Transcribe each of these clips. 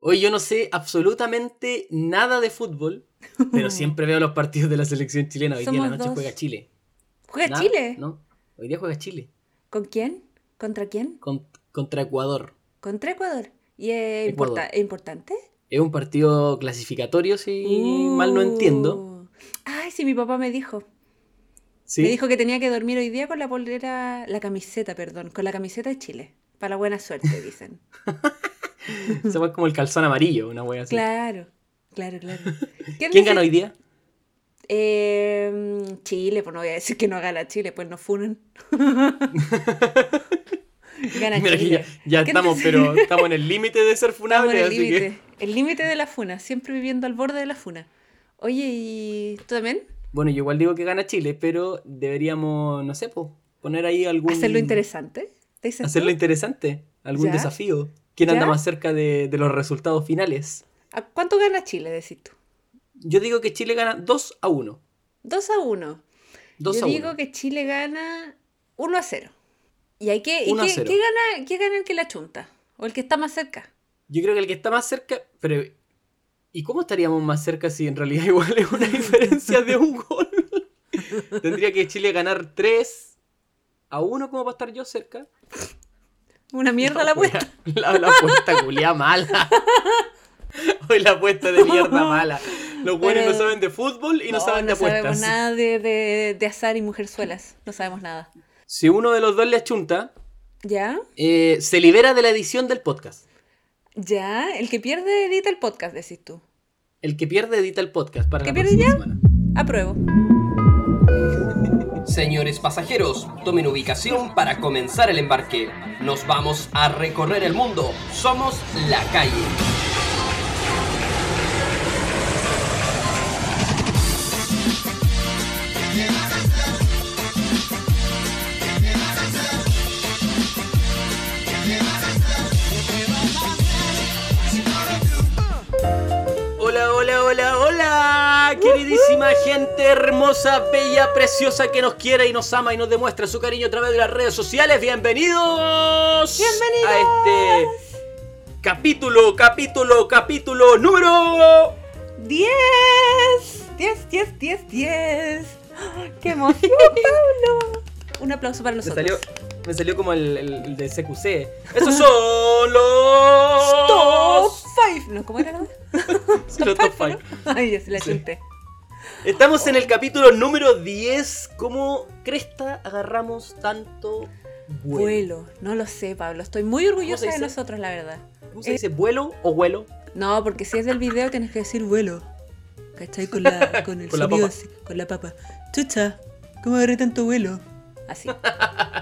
Hoy yo no sé absolutamente nada de fútbol, pero siempre veo los partidos de la selección chilena. Hoy día en la noche dos. juega Chile. ¿Juega Nada, Chile? No, hoy día juega Chile. ¿Con quién? ¿Contra quién? con- contra Ecuador. Contra Ecuador. ¿Y es, Ecuador. importa- ¿es importante? Es un partido clasificatorio, si mal no entiendo. Uh. Ay, sí, mi papá me dijo. ¿Sí? Me dijo que tenía que dormir hoy día con la polera, la camiseta, perdón, con la camiseta de Chile. Para la buena suerte, dicen. Se fue como el calzón amarillo, una wea así. Claro, claro, claro. ¿Quién dice? gana hoy día? Eh, Chile, pues no voy a decir que no gana Chile, pues nos funan. gana Mira Chile. ya, ya ¿Qué estamos, pero estamos en el límite de ser Estamos en funables, el así límite. que... El límite de la funa, siempre viviendo al borde de la funa. Oye, ¿y tú también? Bueno, yo igual digo que gana Chile, pero deberíamos, no sé, po, poner ahí algún... ¿Hacerlo interesante? ¿Te dices Hacerlo tú? interesante, algún ¿Ya? desafío. ¿Quién anda ¿Ya? más cerca de, de los resultados finales? ¿A ¿Cuánto gana Chile, decís tú? Yo digo que Chile gana 2 a 1. 2 a 1. 2 Yo a digo 1. que Chile gana 1 a 0. ¿Y, hay que, y 1 a qué, 0. qué gana, qué gana el que la chunta? ¿O el que está más cerca? Yo creo que el que está más cerca, pero ¿y cómo estaríamos más cerca si en realidad igual es una diferencia de un gol? Tendría que Chile ganar 3 a 1 como para estar yo cerca. Una mierda la apuesta. La, la apuesta culia mala. Hoy la apuesta de mierda mala. Los buenos no Pero- saben de fútbol y no, saben de no sabemos apuestas. nada de, de, de azar y mujerzuelas. No sabemos nada. Si uno de los dos le achunta, ¿Ya? eh, se libera de la edición del podcast. ¿Ya? El que pierde edita el podcast, decís tú. El que pierde edita el podcast para ¿Que la pierde ya? semana. Apruebo. Señores pasajeros, tomen ubicación para comenzar el embarque. Nos vamos a recorrer el mundo. Somos la calle. Hola, queridísima gente hermosa, bella, preciosa que nos quiere y nos ama y nos demuestra su cariño a través de las redes sociales. Bienvenidos, Bienvenidos. a este capítulo, capítulo, capítulo número 10. 10, 10, 10, 10. ¡Qué emoción, Pablo! Un aplauso para nosotros. salió, me salió como el, el- el de CQC. Esos son los Top 5. ¿No? ¿Cómo era? no? Sí, los top five. Ay, ya se la Sí. chunté. Estamos en el capítulo número 10. ¿Cómo cresta agarramos tanto vuelo? Vuelo. No lo sé, Pablo. Estoy muy orgullosa de nosotros, la verdad. ¿Cómo se dice? ¿Vuelo o vuelo? No, porque si es del video tienes que decir vuelo. ¿Cachai? Con, la, con el Con la sonido papa. así, con la papa. Chucha, ¿cómo agarré tanto vuelo? Así,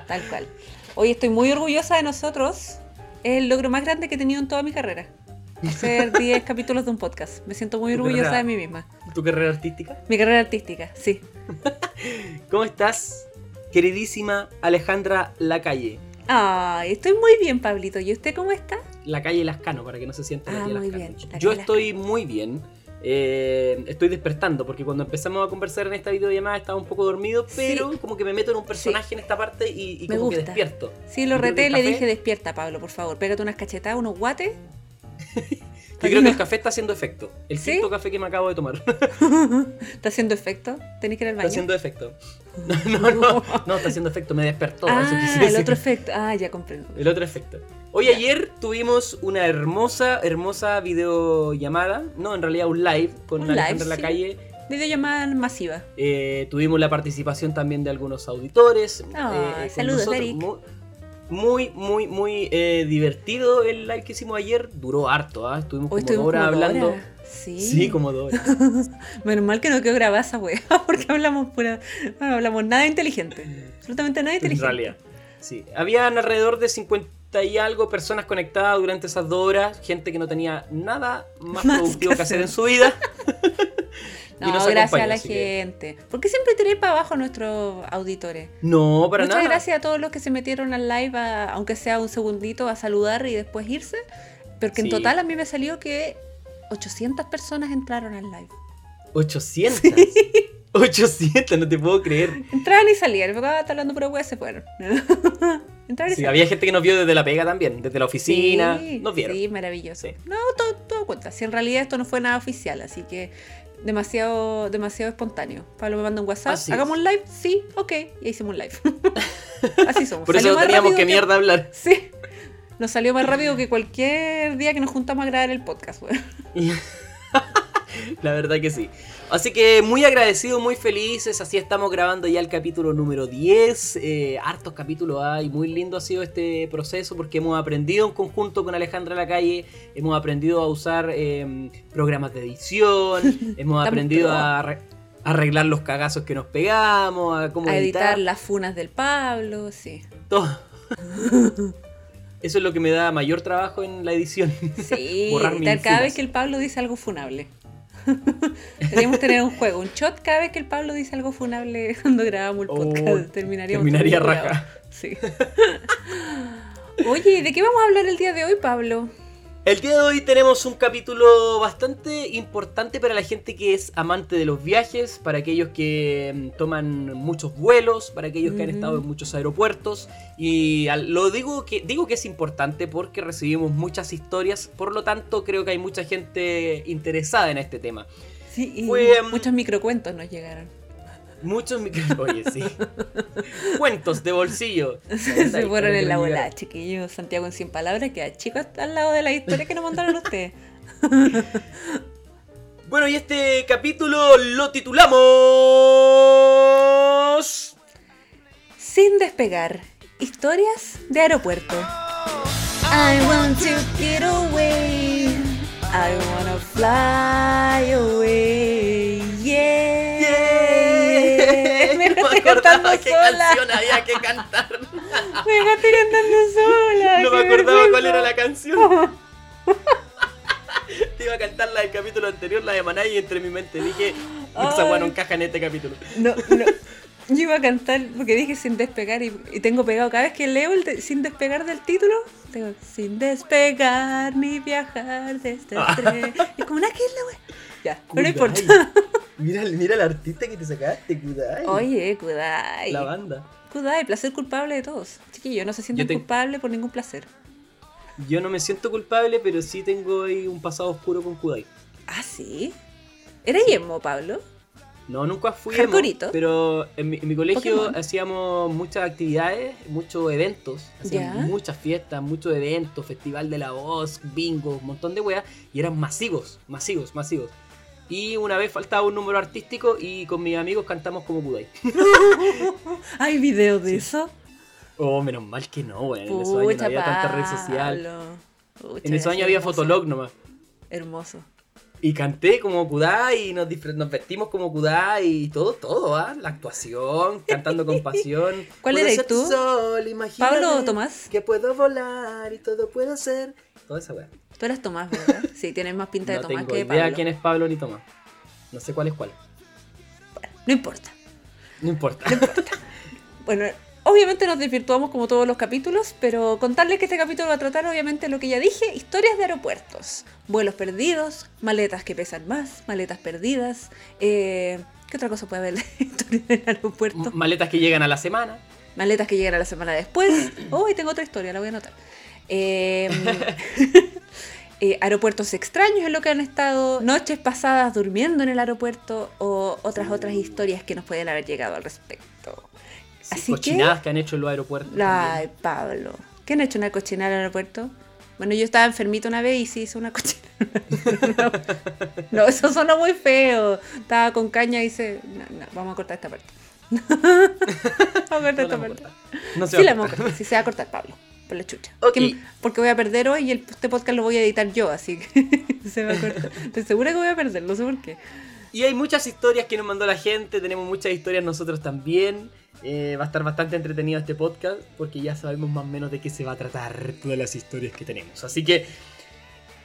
tal cual. Hoy estoy muy orgullosa de nosotros. Es el logro más grande que he tenido en toda mi carrera. Hacer 10 capítulos de un podcast. Me siento muy orgullosa carrera. de mí misma. ¿Tu carrera artística? Mi carrera artística, sí. ¿Cómo estás, queridísima Alejandra Lacalle? Ay, estoy muy bien, Pablito. ¿Y usted cómo está? La calle Lascano, para que no se sienta la Ah, calle muy Lascano. bien, la Yo calle estoy muy bien. Eh, estoy despertando porque cuando empezamos a conversar en esta videollamada estaba un poco dormido, pero como que me meto en un personaje en esta parte y, y Me como que gusta. despierto. Sí, lo que reté y le café- dije, despierta, Pablo, por favor. Pégate unas cachetadas, unos guates. Yo creo que el café está haciendo efecto. El ¿Sí? quinto café que me acabo de tomar ¿Está haciendo efecto? ¿Tenés que ir al está baño? haciendo efecto. No, no, no, no, está haciendo efecto, me despertó. ah, el otro efecto. Ah, ya comprendo. El otro efecto. Hoy ayer tuvimos una hermosa, hermosa videollamada, no, en realidad un live con Un Alejandra live, la sí. calle. Videollamada masiva. Eh, tuvimos la participación también de algunos auditores. Con saludos. Eric. Mu- Muy, muy, muy eh, divertido el live que hicimos ayer. Duró harto, ¿ah? Estuvimos Hoy como dos horas como hablando. Sí. Sí, como dos horas. Menos mal que no quedó grabada esa wea, porque hablamos pura. No hablamos nada inteligente. Absolutamente nada en inteligente. realidad. Sí. Habían alrededor de 50 y algo personas conectadas durante esas dos horas. Gente que no tenía nada más, Más productivo que que hacer hacer. en su vida. No, gracias acompaña, a la así que- gente. ¿Por qué siempre tiré para abajo a nuestros auditores? No, para Muchas nada. gracias a todos los que se metieron al live, a- aunque sea un segundito, a saludar y después irse. Porque en Sí. total a mí me salió que 800 personas entraron al live. 800. 800, no te puedo creer. Entraban y salían. Ah, está hablando pura wea, se fueron. Entrar y Sí, salir. había gente que nos vio desde la pega también, desde la oficina. Sí, nos vieron. Sí, maravilloso. Sí. No, todo, todo cuenta. Si en realidad esto no fue nada oficial, así que demasiado, demasiado espontáneo. Pablo me manda un WhatsApp. Así ¿Hagamos es. un live? Sí, ok. Y hicimos un live. así somos. Por Salió eso teníamos que mierda hablar. Sí. Nos salió más rápido que cualquier día que nos juntamos a grabar el podcast, weón. La verdad que sí. Así que muy agradecidos, muy felices. Así estamos grabando ya el capítulo número 10. Eh, hartos capítulos hay. Muy lindo ha sido este proceso porque hemos aprendido en conjunto con Alejandra Lacalle. Hemos aprendido a usar eh, programas de edición. hemos aprendido a arre- a arreglar los cagazos que nos pegamos. A cómo A editar editar. las funas del Pablo, sí. Todo. Eso es lo que me da mayor trabajo en la edición. Sí, Borrar mis editar cada vez que el Pablo dice algo funable. Deberíamos tener un juego, un shot cada vez que el Pablo dice algo funable cuando grabamos el Oh, podcast. Terminaríamos terminaría raja. Sí. Oye, ¿de qué vamos a hablar el día de hoy, Pablo? El día de hoy tenemos un capítulo bastante importante para la gente que es amante de los viajes, para aquellos que mm, toman muchos vuelos, para aquellos que han estado en muchos aeropuertos. Y lo digo que digo que es importante porque recibimos muchas historias, por lo tanto creo que hay mucha gente interesada en este tema. Sí, y Fue, um, muchos microcuentos nos llegaron. Muchos micro... Oye, sí. Cuentos de bolsillo. Se fueron en la bola, chiquillos. Santiago en 100 palabras, queda chico al lado de la historia que nos mandaron ustedes. Bueno, y este capítulo lo titulamos... Sin despegar. Historias de aeropuerto. I want to get away. I wanna fly away. Yeah. Acordaba qué sola. canción había que cantar. Me cantando sola. No qué me acordaba cuál era la canción. Te iba a cantar la del capítulo anterior, la de Maná, y entre mi mente dije, esa weá no encaja en este capítulo. No, no. Yo iba a cantar porque dije sin despegar y, y tengo pegado cada vez que leo el de- sin despegar del título, tengo sin despegar ni viajar desde el tren. Y como una que es la wea. Ya, pero no importa. Mira, mira el artista que te sacaste, Kudai. Oye, Kudai. La banda. Kudai, placer culpable de todos. Chiquillos, no se sientan te- culpables por ningún placer. Yo no me siento culpable, pero sí tengo ahí un pasado oscuro con Kudai. Ah, sí. ¿Era yemo, Pablo? No, nunca fui emo, Hardcoreito. pero en mi, en mi colegio Pokémon. hacíamos muchas actividades, muchos eventos, hacíamos Ya. muchas fiestas, muchos eventos, festival de la voz, bingo, un montón de weas, y eran masivos, masivos, masivos. Y una vez faltaba un número artístico y con mis amigos cantamos como Kudai. ¿Hay video de eso? Oh, menos mal que no, weón. En esos años no había tanta red social. Pucha, En esos años había hermoso. Fotolog nomás. Hermoso. Y canté como Kudai y nos, nos vestimos como Kudai y todo, todo, ¿ah? La actuación, cantando con pasión. ¿Cuál eres tú? sol, ¿Pablo o Tomás? Que puedo volar y todo puedo ser. Toda esa weá. Tú eras Tomás, ¿verdad? Sí, tienes más pinta de No Tomás tengo que de idea Pablo. quién es Pablo ni Tomás. No sé cuál es cuál. No importa. No importa. Bueno, obviamente nos desvirtuamos como todos los capítulos, pero contarles que este capítulo va a tratar obviamente lo que ya dije, historias de aeropuertos, vuelos perdidos, maletas que pesan más, maletas perdidas, eh, ¿qué otra cosa puede haber de historias del aeropuerto? Maletas que llegan a la semana. Maletas que llegan a la semana después. Oh, y tengo otra historia, la voy a anotar. Eh, eh, aeropuertos extraños en lo que han estado, noches pasadas durmiendo en el aeropuerto o otras otras historias que nos pueden haber llegado al respecto. Sí, Así que- cochinadas que... han hecho en los aeropuertos. Ay, Pablo. ¿Qué han hecho una cochinada en el aeropuerto? Bueno, yo estaba enfermito una vez y sí hice una cochinada. no, eso sonó muy feo. Estaba con caña y hice. No, no, vamos a cortar esta parte. vamos a cortar No esta parte. No se Sí, va la vamos a cortar. cortar. Sí, se va a cortar, Pablo. Por la chucha. Que- Porque voy a perder hoy y el, este podcast lo voy a editar yo, así que se va a cortar. Estoy segura que voy a perder, no sé por qué. Y hay muchas historias que nos mandó la gente, tenemos muchas historias nosotros también. Eh, va a estar bastante entretenido este podcast porque ya sabemos más o menos de qué se va a tratar todas las historias que tenemos. Así que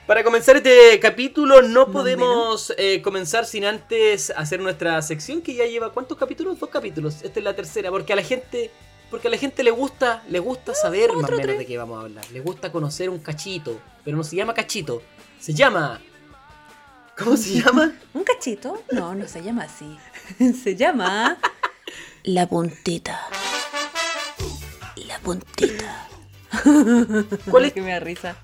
para comenzar este capítulo no podemos eh, comenzar sin antes hacer nuestra sección que ya lleva ¿cuántos capítulos? Dos capítulos. Esta es la tercera porque a la gente porque a la gente le gusta le gusta saber más o menos de qué vamos a hablar. Le gusta conocer un cachito, pero no se llama cachito, se llama ¿Cómo se llama? ¿Un cachito? No, no se llama así. se llama. La puntita. La puntita. ¿Cuál es? que me da risa.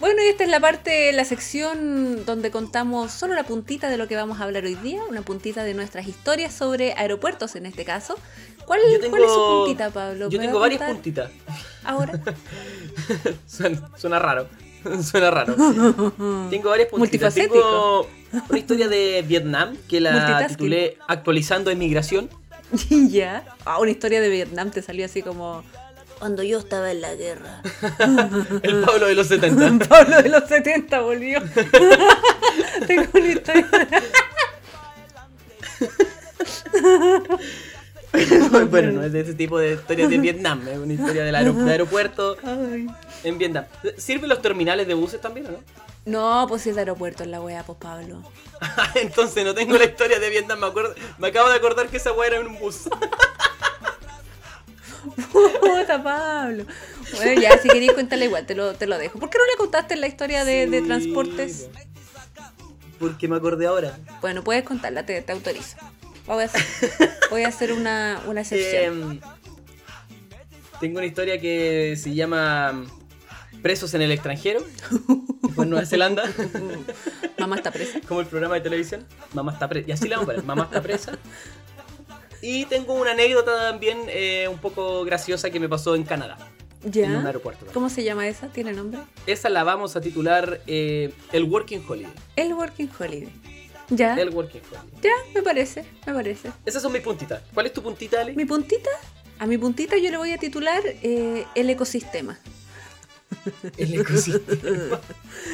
Bueno, y esta es la parte, la sección donde contamos solo la puntita de lo que vamos a hablar hoy día, una puntita de nuestras historias sobre aeropuertos en este caso. ¿Cuál, tengo, cuál es su puntita, Pablo? Yo ¿Me tengo varias puntitas. Ahora. suena, suena raro. Suena raro. Tengo varias puntitas. Tengo una historia de Vietnam que la titulé Actualizando Emigración. ya. Ah, una historia de Vietnam te salió así como. Cuando yo estaba en la guerra. El Pablo de los 70. Pablo de los 70 volvió. Tengo una historia. bueno, no es de ese tipo de historias de Vietnam, es una historia del aero- de aeropuerto Ay. en Vietnam. ¿Sirven los terminales de buses también o no? No, pues si es de aeropuerto en la wea, pues Pablo. Entonces no tengo la historia de Vietnam, me, acuerdo, me acabo de acordar que esa weá era en un bus. Puta, Pablo. Bueno, ya, si queréis cuéntala igual, te lo, te lo dejo. ¿Por qué no le contaste la historia de, de Sí, transportes? Porque me acordé ahora. Bueno, puedes contarla, te, te autorizo. Voy a hacer, voy a hacer una, una excepción. Em, tengo una historia que se llama Presos en el extranjero. En Nueva Zelanda. Mamá está presa. como el programa de televisión. Mamá está presa. Y así le vamos a poner. Mamá está presa. Y tengo una anécdota también eh, un poco graciosa que me pasó en Canadá. En un ¿Ya? aeropuerto. ¿Cómo se llama esa? ¿Tiene nombre? Esa la vamos a titular eh, El Working Holiday. El Working Holiday. ¿Ya? El Working Holiday. Ya, me parece, me parece. Esas son mis puntitas. ¿Cuál es tu puntita, Ale? Mi puntita, a mi puntita yo le voy a titular eh, el ecosistema. El ecosistema.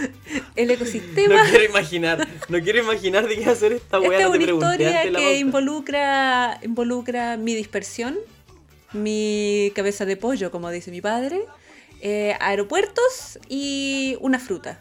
El No ecosistema. quiero imaginar. No quiero imaginar de qué hacer esta weá. Esta es no una historia que involucra, involucra mi dispersión, mi cabeza de pollo, como dice mi padre, eh, aeropuertos y una fruta.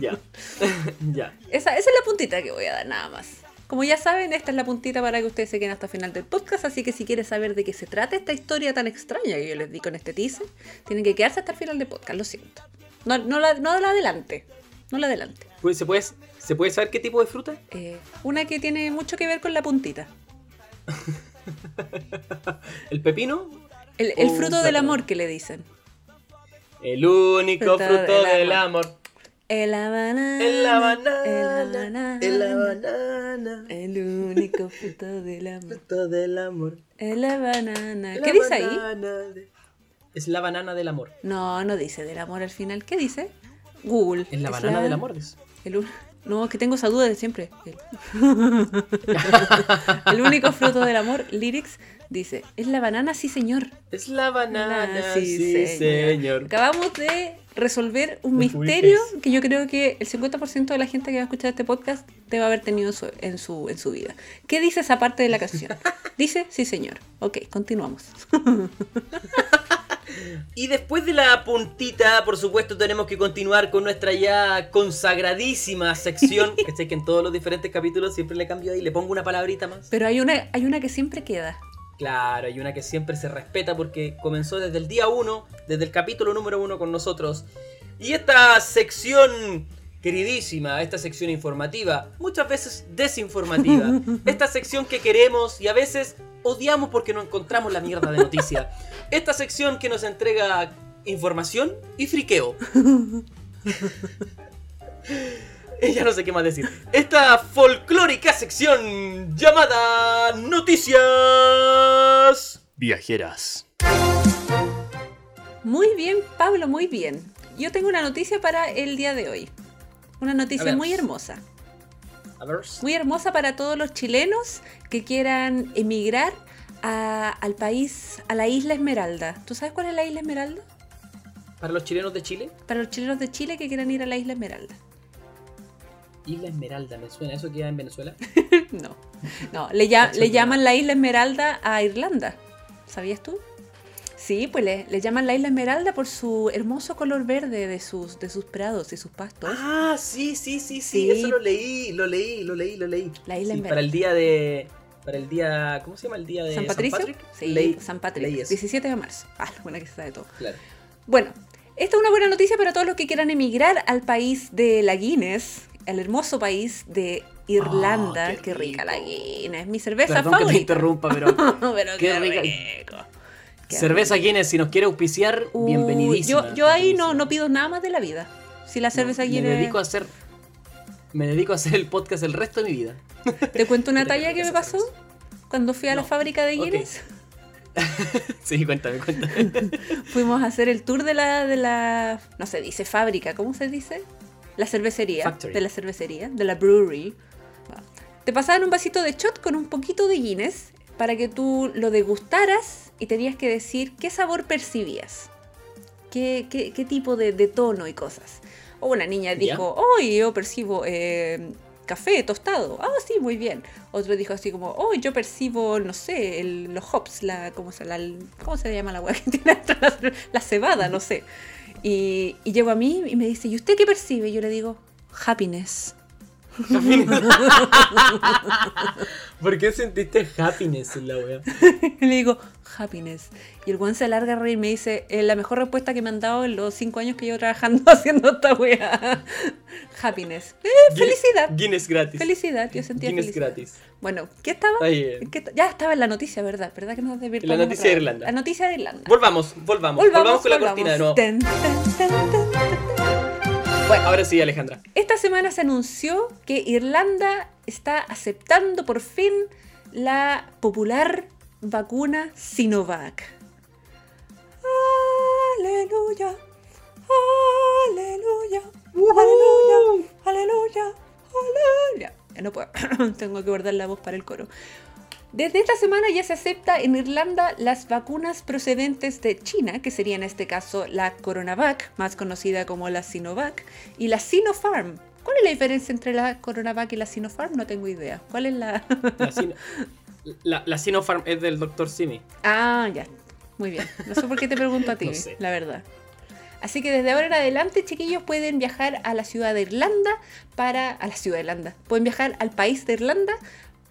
Ya. ya. Esa, esa es la puntita que voy a dar, nada más. Como ya saben, esta es la puntita para que ustedes se queden hasta el final del podcast, así que si quieren saber de qué se trata esta historia tan extraña que yo les di con este teaser, tienen que quedarse hasta el final del podcast, lo siento. No, no, la, no la adelante, no la adelante. Pues, ¿Se puede, ¿Se puede saber qué tipo de fruta? Eh, una que tiene mucho que ver con la puntita. ¿El pepino? El, el fruto del amor que le dicen. El único Fruto fruto del del amor. amor. En la banana. En la en la banana. En la banana. El único fruto del amor. Fruto del amor. En la banana. La ¿Qué dice ahí? de- Es la banana del amor. No, no dice del amor al final. ¿Qué dice? Google. Es la Es banana del amor. dice. el No, que tengo esa duda de siempre. El... El único fruto del amor, lyrics, dice, es la banana, sí señor. Es la banana, Ah, sí, señor. Acabamos de resolver un De misterio que yo creo que el 50% de la gente que va a escuchar este podcast debe haber tenido en su, en su, en su vida. ¿Qué dice esa parte de la canción? Dice, sí señor. Ok, continuamos. Y después de la puntita, por supuesto, tenemos que continuar con nuestra ya consagradísima sección. que sé que en todos los diferentes capítulos siempre le cambio ahí, le pongo una palabrita más. Pero hay una, hay una que siempre queda. Claro, hay una que siempre se respeta porque comenzó desde el día 1, desde el capítulo número 1 con nosotros. Y esta sección queridísima, esta sección informativa, muchas veces desinformativa, esta sección que queremos y a veces odiamos porque no encontramos la mierda de noticia. Esta sección que nos entrega información y friqueo. Ya no sé qué más decir. Esta folclórica sección llamada Noticias Viajeras. Muy bien, Pablo, muy bien. Yo tengo una noticia para el día de hoy. Una noticia muy hermosa. Muy hermosa para todos los chilenos que quieran emigrar a- al país, a la isla Esmeralda. ¿Tú sabes cuál es la isla Esmeralda? Para los chilenos de Chile, Para los chilenos de Chile que quieran ir a la isla Esmeralda. Isla Esmeralda, ¿me suena? ¿Eso queda en Venezuela? No, no, le, ya- le llaman la isla Esmeralda a Irlanda. ¿Sabías tú? Sí, pues le, le llaman la isla Esmeralda por su hermoso color verde de sus, de sus prados y sus pastos. Ah, sí, sí, sí, sí, Sí. eso lo leí, lo leí, lo leí, lo leí. La isla Sí, Esmeralda. para el día de... Para el día... ¿Cómo se llama el día de ¿San Patricio? Patrick? Sí, Leí- San eso. 17 de marzo. Ah, lo buena que se sabe todo. Claro. Bueno, esta es una buena noticia para todos los que quieran emigrar al país de la Guinness, el hermoso país de Irlanda. Ah, qué qué, rica la. Guinness, mi cerveza Perdón que te favorita. interrumpa, pero... Pero Qué rica. rico. Qué Cerveza rico. Guinness, si nos quiere auspiciar, bienvenidísima. Yo, yo ahí no, no pido nada más de la vida. Si la cerveza Me Guinness... dedico a hacer. Me dedico a hacer el podcast el resto de mi vida. ¿Te cuento una talla que que me pasó? Cuando fui a la fábrica de. Guinness. Sí, cuéntame, cuéntame. Fuimos a hacer el tour de la, de la, no se dice fábrica, ¿cómo se dice? La cervecería, Factory. de la cervecería, de la brewery. Te pasaban un vasito de shot con un poquito de Guinness para que tú lo degustaras y tenías que decir qué sabor percibías, qué, qué- qué tipo de, de tono y cosas. O una niña dijo, hoy yo percibo eh, café tostado. Ah, sí, muy bien. Otro dijo así como, hoy yo percibo, no sé, el- los hops, la, ¿cómo, se, la, ¿cómo se llama la hueá que tiene? La, la cebada, no sé. Y, y llegó a mí y me dice, ¿y usted qué percibe? Y yo le digo, happiness. ¿Por qué sentiste happiness en la wea? Le digo, happiness. Y el guan se alarga a reír y me dice, "Eh, la mejor respuesta que me han dado en los cinco años que llevo trabajando haciendo esta wea. happiness. Eh, felicidad. Guinness gratis. Felicidad, yo sentía Guinness felicidad. gratis. Bueno, ¿qué estaba? ¿Qué ya estaba en la noticia, ¿verdad? ¿Verdad que nos desvirtuamos La noticia de? Irlanda. La noticia de Irlanda. Volvamos, volvamos. Volvamos, con la cortina de nuevo. Ten, ten, ten. Bueno, Ahora sí, Alejandra. esta semana se anunció que Irlanda está aceptando por fin la popular vacuna Sinovac. Aleluya, aleluya, aleluya, aleluya, aleluya. Ya no puedo, tengo que guardar la voz para el coro. Desde esta semana ya se acepta en Irlanda las vacunas procedentes de China, que sería en este caso la Coronavac, más conocida como la Sinovac, y la Sinopharm. ¿Cuál es la diferencia entre la Coronavac y la Sinopharm? No tengo idea. ¿Cuál es la...? La, Sino- la, la Sinopharm es del Dr. Simi. ah, ya. Muy bien. No sé por qué te pregunto a ti, No sé. la verdad. Así que desde ahora en adelante, chiquillos, pueden viajar a la ciudad de Irlanda para... A la ciudad de Irlanda. Pueden viajar al país de Irlanda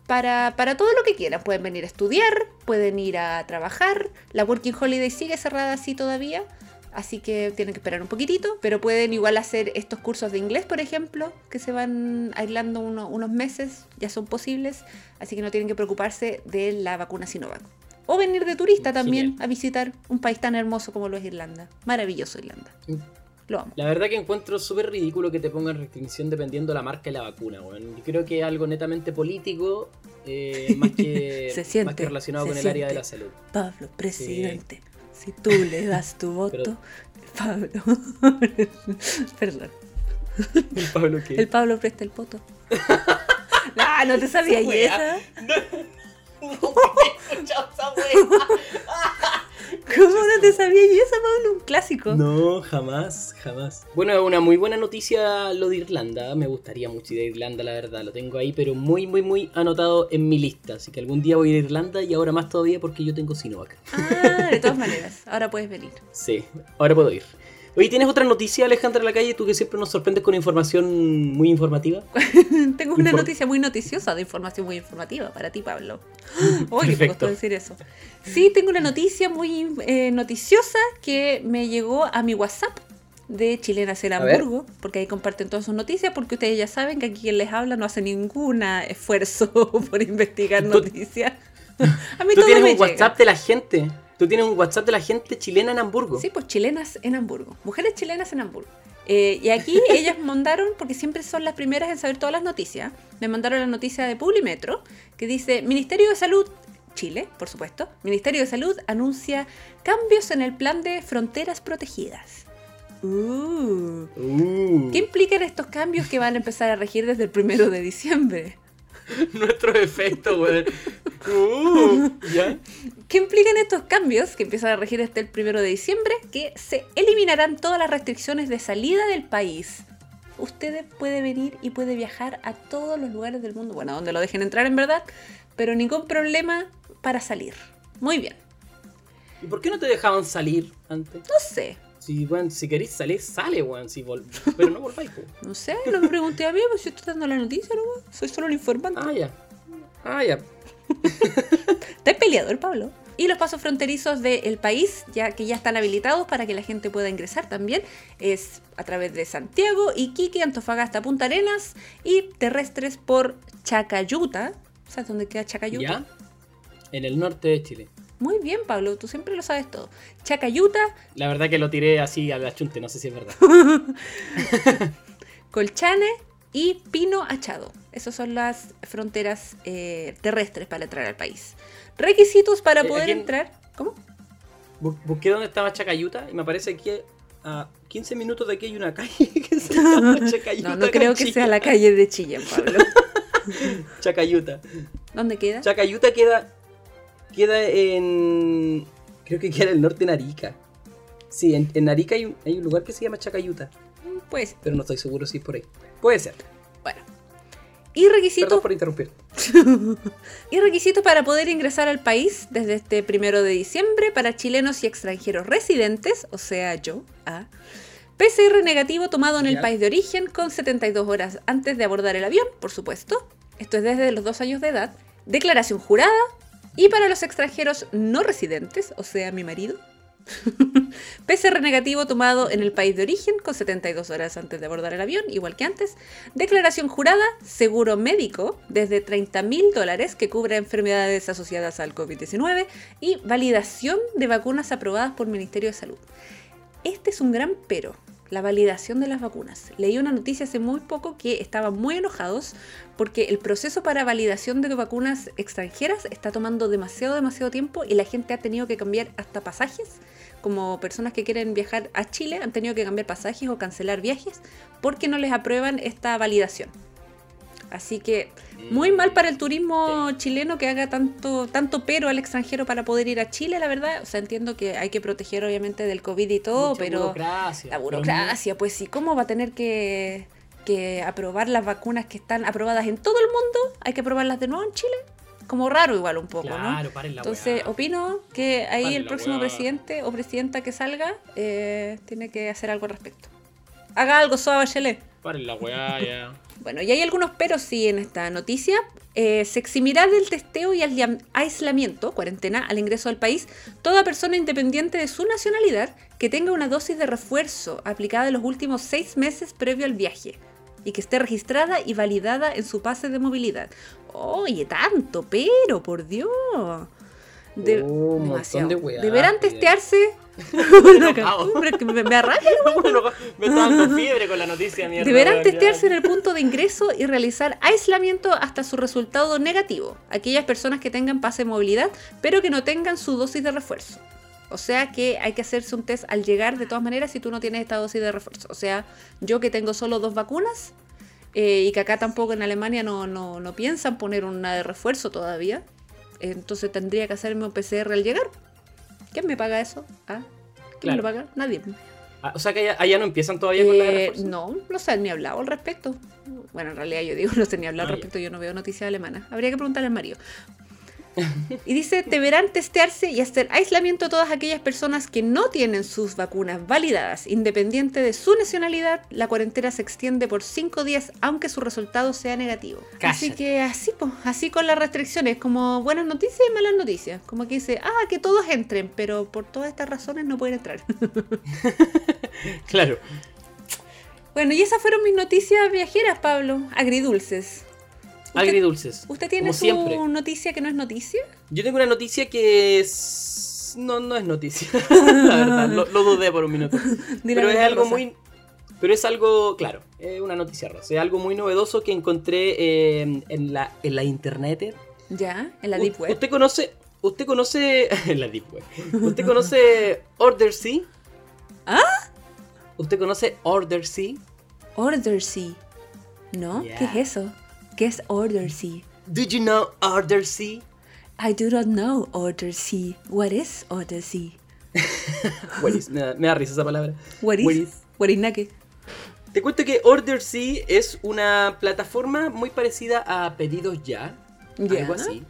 para, para todo lo que quieran. Pueden venir a estudiar, pueden ir a trabajar. La Working Holiday sigue cerrada así todavía. Así que tienen que esperar un poquitito. Pero pueden igual hacer estos cursos de inglés, por ejemplo, que se van a Irlanda uno- unos meses. Ya son posibles. Así que no tienen que preocuparse de la vacuna Sinovac. O venir de turista también Genial. a visitar un país tan hermoso como lo es Irlanda. Maravilloso Irlanda. Lo amo. La verdad que encuentro súper ridículo que te pongan restricción dependiendo la marca de la vacuna, weón. Yo creo que es algo netamente político, eh, más, que, Se siente, más que relacionado se con el área de la salud. Pablo, presidente. Si tú le das tu voto, Pablo. Perdón. ¿El Pablo qué? El Pablo presta el voto. Ah, no te sabía esa. ¿Cómo no te sabía y esa, Pablo? Un clásico. No, jamás, jamás. Bueno, es una muy buena noticia lo de Irlanda. Me gustaría mucho ir a Irlanda, la verdad. Lo tengo ahí, pero muy, muy, muy anotado en mi lista. Así que algún día voy a ir a Irlanda y ahora más todavía porque yo tengo Sinovac. Ah, de todas maneras. Ahora puedes venir. Sí, ahora puedo ir. Oye, ¿tienes otra noticia, Alejandra, en la calle? Tú que siempre nos sorprendes con información muy informativa. Tengo una Infor- noticia muy noticiosa de información muy informativa para ti, Pablo. Oye, me costó decir eso. Sí, tengo una noticia muy eh, noticiosa que me llegó a mi WhatsApp de Chilenas en. Hamburgo, porque ahí comparten todas sus noticias, porque ustedes ya saben que aquí quien les habla no hace ningún esfuerzo por investigar noticias. A mí Tú todo tienes me un llega. WhatsApp de la gente. Tú tienes un WhatsApp de la gente chilena en Hamburgo. Sí, pues chilenas en Hamburgo. Mujeres chilenas en Hamburgo. Eh, y aquí ellas mandaron, porque siempre son las primeras en saber todas las noticias, me mandaron la noticia de Publimetro, que dice, Ministerio de Salud, Chile, por supuesto, Ministerio de Salud anuncia cambios en el plan de fronteras protegidas. Uh. Uh, ¿Qué implican estos cambios que van a empezar a regir desde el primero de diciembre? nuestro efecto, güey. Uh, ¿Ya? ¿Qué implican estos cambios que empiezan a regir hasta el primero de diciembre? Que se eliminarán todas las restricciones de salida del país. Usted puede venir y puede viajar a todos los lugares del mundo, bueno, donde lo dejen entrar en verdad, pero ningún problema para salir. Muy bien. ¿Y por qué no te dejaban salir antes? No sé, Si, weón, si queréis salir, sale, weón. Si vol- Pero no volváis, po. no sé, no me pregunté a mí, pues yo estoy dando la noticia, ¿no? Soy solo el informante. Ah, ya. Ah, ya. Está peleador, Pablo. Y los pasos fronterizos del país, ya que ya están habilitados para que la gente pueda ingresar también, es a través de Santiago, Iquique, Antofagasta, Punta Arenas y terrestres por Chacayuta. ¿Sabes dónde queda Chacayuta? ¿Ya? En el norte de Chile. Muy bien, Pablo, tú siempre lo sabes todo. Chacayuta, La verdad que lo tiré así a la chunte, no sé si es verdad. Colchane y Pino Achado. Esas son las fronteras eh, terrestres para entrar al país. Requisitos para Eh, poder en- entrar. ¿Cómo? Bu- Busqué dónde estaba Chacayuta y me parece que a 15 minutos de aquí hay una calle que se llama Chacayuta. No, no creo que sea la calle de Chillán, Pablo. Chacayuta. ¿Dónde queda? Chacayuta queda queda en creo que queda en el norte de Narica. Sí, en, en Narica hay un, hay un lugar que se llama Chacayuta, Pues, pero no estoy seguro si es por ahí. Puede ser. bueno. Y requisitos Perdón por interrumpir. Y requisitos para poder ingresar al país desde este primero de diciembre para chilenos y extranjeros residentes, o sea, yo, ah, PCR negativo tomado en el país de origen con 72 horas antes de abordar el avión, por supuesto. Esto es desde los dos años de edad. Declaración jurada. Y para los extranjeros no residentes, o sea, mi marido. PCR negativo tomado en el país de origen con 72 horas antes de abordar el avión, igual que antes. Declaración jurada, seguro médico desde 30 mil dólares que cubra enfermedades asociadas al COVID-19 y validación de vacunas aprobadas por el Ministerio de Salud. Este es un gran pero, la validación de las vacunas. Leí una noticia hace muy poco que estaban muy enojados porque el proceso para validación de vacunas extranjeras está tomando demasiado, demasiado tiempo y la gente ha tenido que cambiar hasta pasajes. Como personas que quieren viajar a Chile han tenido que cambiar pasajes o cancelar viajes porque no les aprueban esta validación. Así que muy mal para el turismo chileno que haga tanto, tanto pero al extranjero para poder ir a Chile, la verdad. O sea, entiendo que hay que proteger obviamente del COVID y todo, Mucha pero burocracia. la burocracia, pues sí, ¿cómo va a tener que, que aprobar las vacunas que están aprobadas en todo el mundo? ¿Hay que aprobarlas de nuevo en Chile? Como raro igual un poco, Claro, ¿no? paren la Entonces, weá. opino que ahí Paren el próximo weá. presidente o presidenta que salga eh, tiene que hacer algo al respecto. Haga algo, Soa Bachelet. Paren la weá ya. Bueno, y hay algunos peros sí en esta noticia. Eh, se eximirá del testeo y aisla- aislamiento, cuarentena, al ingreso al país, toda persona independiente de su nacionalidad que tenga una dosis de refuerzo aplicada en los últimos seis meses previo al viaje y que esté registrada y validada en su pase de movilidad. Oye, tanto, pero, por Dios. De- Oh, un montón demasiado. de weá, Deberán testearse. me, me arranca Bueno, me está dando fiebre con la noticia, mierda. Deberán testearse en el punto de ingreso y realizar aislamiento hasta su resultado negativo. Aquellas personas que tengan pase de movilidad, pero que no tengan su dosis de refuerzo. O sea que hay que hacerse un test al llegar de todas maneras si tú no tienes esta dosis de refuerzo. O sea, yo que tengo solo dos vacunas eh, y que acá tampoco en Alemania no, no, no piensan poner una de refuerzo todavía. Entonces tendría que hacerme un PCR al llegar. ¿Quién me paga eso? ¿Ah? ¿Quién me lo paga? Nadie. Ah, o sea que allá, allá no empiezan todavía con la de Eh, no, no sé ni hablado al respecto. Bueno, en realidad yo digo, no sé ni hablar Ah, al ya. respecto, yo no veo noticias alemanas. Habría que preguntarle al Mario. Y dice, deberán testearse y hacer aislamiento a todas aquellas personas que no tienen sus vacunas validadas. Independiente de su nacionalidad, la cuarentena se extiende por cinco días, aunque su resultado sea negativo. Así que así, pues, así con las restricciones, como buenas noticias y malas noticias. Como que dice, ah, que todos entren, pero por todas estas razones no pueden entrar. Claro. Bueno, y esas fueron mis noticias viajeras, Pablo. Agridulces. ¿Usted- Agridulces. ¿Usted tiene su siempre. noticia que no es noticia? Yo tengo una noticia que es... No, no es noticia. la verdad, lo, lo dudé por un minuto. Dile Pero es algo rosa. muy... Pero es algo, claro, es una noticia rosa. Es algo muy novedoso que encontré eh, en, la, en la internet. Ya, en la U- Deep Web. ¿Usted conoce... Usted conoce... en la Deep Web. ¿Usted conoce Order C? ¿Ah? ¿Usted conoce Order C? Order C. ¿No? ¿Qué es eso? ¿Qué es Order C? Do you know Order C? I do not know Order C. What is Order C? Buenísimo, me, da, me da risa esa palabra. What is? Buenis. What is nake? Te cuento que Order C es una plataforma muy parecida a Pedidos Ya. Ya. Algo así.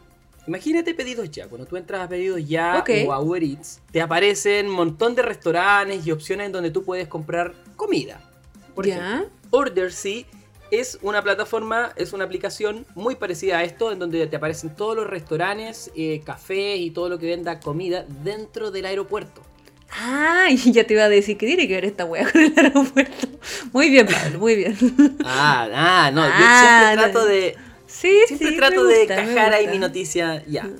Imagínate Pedidos Ya. Cuando tú entras a Pedidos Ya Ok. o a Uber Eats, te aparecen un montón de restaurantes y opciones en donde tú puedes comprar comida. Por ejemplo, Order C es una plataforma, es una aplicación muy parecida a esto, en donde te aparecen todos los restaurantes, eh, cafés y todo lo que venda comida dentro del aeropuerto. Ah, y ya te iba a decir que tiene que ver esta wea con el aeropuerto. Muy bien, Pablo, muy bien. Ah, ah, no, Ah, yo siempre no. trato de, Sí, Siempre sí. trato de encajar ahí mi noticia ya.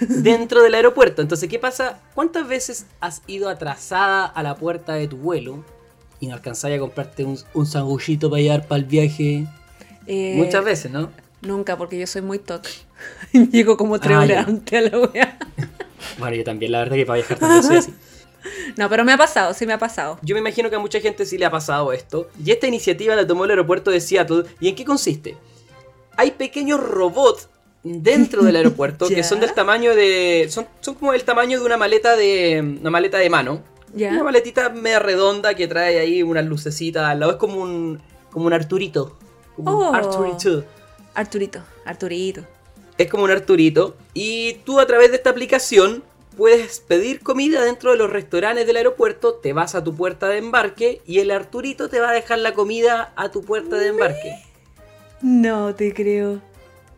dentro del aeropuerto. Entonces, ¿qué pasa? ¿Cuántas veces has ido atrasada a la puerta de tu vuelo y no alcanzáis a comprarte un, un sanguchito para llevar para el viaje? Eh, Muchas veces, ¿no? Nunca, porque yo soy muy toc. Llego como tres Ah, horas ya. antes a la wea. Bueno, yo también, la verdad que para viajar también soy así. No, pero me ha pasado, sí me ha pasado. Yo me imagino que a mucha gente sí le ha pasado esto. Y esta iniciativa la tomó el aeropuerto de Seattle. ¿Y en qué consiste? Hay pequeños robots dentro del aeropuerto que son del tamaño de. Son, son como el tamaño de una maleta de. una maleta de mano. Ya. Una maletita media redonda que trae ahí unas lucecitas al lado. Es como un. como un Arturito. Como un Oh. Arturito. Arturito, Arturito. Es como un Arturito. Y tú a través de esta aplicación puedes pedir comida dentro de los restaurantes del aeropuerto. Te vas a tu puerta de embarque y el Arturito te va a dejar la comida a tu puerta de embarque. No te creo.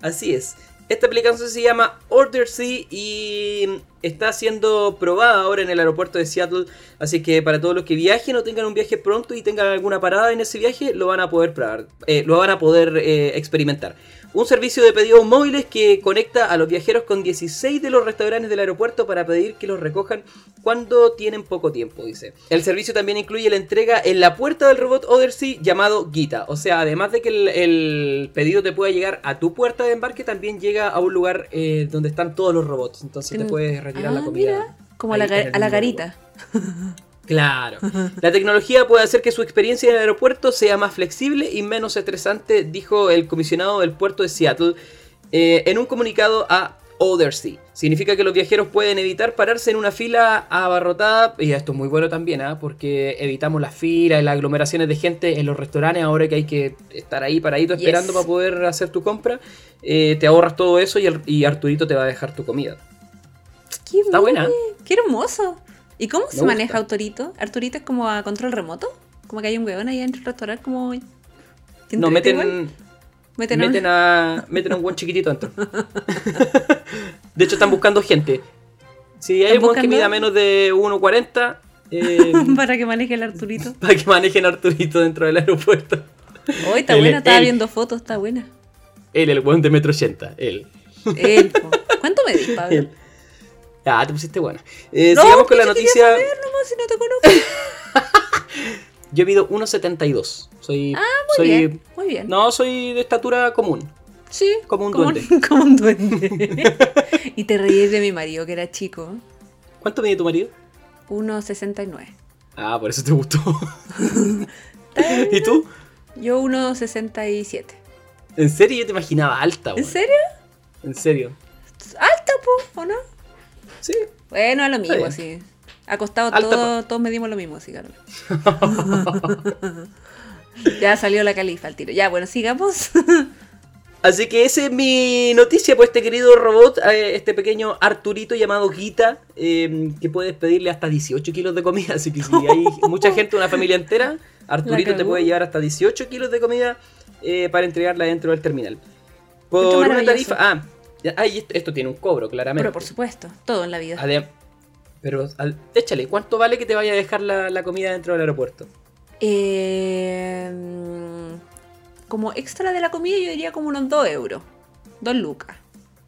Así es. Esta aplicación se llama OrderSea y está siendo probada ahora en el aeropuerto de Seattle. Así que para todos los que viajen o tengan un viaje pronto y tengan alguna parada en ese viaje, lo van a poder probar, eh, lo van a poder eh, experimentar. Un servicio de pedidos móviles que conecta a los viajeros con 16 de los restaurantes del aeropuerto para pedir que los recojan cuando tienen poco tiempo, dice. El servicio también incluye la entrega en la puerta del robot OrderSea llamado Gita. O sea, además de que el, el pedido te pueda llegar a tu puerta de embarque, también llega a un lugar eh, donde están todos los robots. Entonces te puedes retirar la Ah, comida. mira, como a la, a garita. Claro. La tecnología puede hacer que su experiencia en el aeropuerto sea más flexible y menos estresante, dijo el comisionado del puerto de Seattle eh, en un comunicado a Othersea. Significa que los viajeros pueden evitar pararse en una fila abarrotada, y esto es muy bueno también, ¿ah? porque evitamos las filas y las aglomeraciones de gente en los restaurantes, ahora que hay que estar ahí paradito Yes. esperando para poder hacer tu compra, eh, te ahorras todo eso y, el- y Arturito te va a dejar tu comida. Qué Está buena. bien, Qué hermoso. ¿Y cómo se maneja Arturito? ¿Arturito es como a control remoto? Como que hay un weón ahí dentro del restaurante como... ¿que No, igual? meten, Meten, a meten a, meten a un buen chiquitito dentro. de hecho, están buscando gente. Si hay ¿Están un que mida menos de 1.40, eh, para que maneje el Arturito. para que manejen Arturito dentro del aeropuerto. Hoy está Él- buena, estaba viendo fotos, está buena. Él, el buen de metro 80. Él. Él. ¿Cuánto medís, Pablo? él. Ah, te pusiste bueno. Eh, No, sigamos con la noticia. saber nomás si no te conozco. Yo mido 1.72. Soy. Ah, Muy soy, bien, muy bien. No, soy de estatura común. Sí, como un como duende. como un duende. y te reíes de mi marido, que era chico. ¿Cuánto mide tu marido? 1,69. Ah, por eso te gustó. ¿Y tú? Yo 1,67. En serio, yo te imaginaba alta, ¿En serio? En serio. Alta, po, ¿o no? Sí. Bueno, es lo mismo, sí. Acostado Alta, todo- todos medimos lo mismo, sí, claro. ya salió la califa al tiro. Ya, bueno, sigamos. Así que esa es mi noticia, pues este querido robot, eh, este pequeño Arturito llamado Guita, eh, que puedes pedirle hasta 18 kilos de comida. Así que si hay mucha gente, una familia entera, Arturito te puede llevar hasta 18 kilos de comida eh, para entregarla dentro del terminal. Por una tarifa... Ah, ya- ah, y esto, esto tiene un cobro, claramente. Pero por supuesto, todo en la vida. Adem- pero al- échale, ¿cuánto vale que te vaya a dejar la, la comida dentro del aeropuerto? Eh, como extra de la comida, yo diría como unos 2 euros. 2 lucas.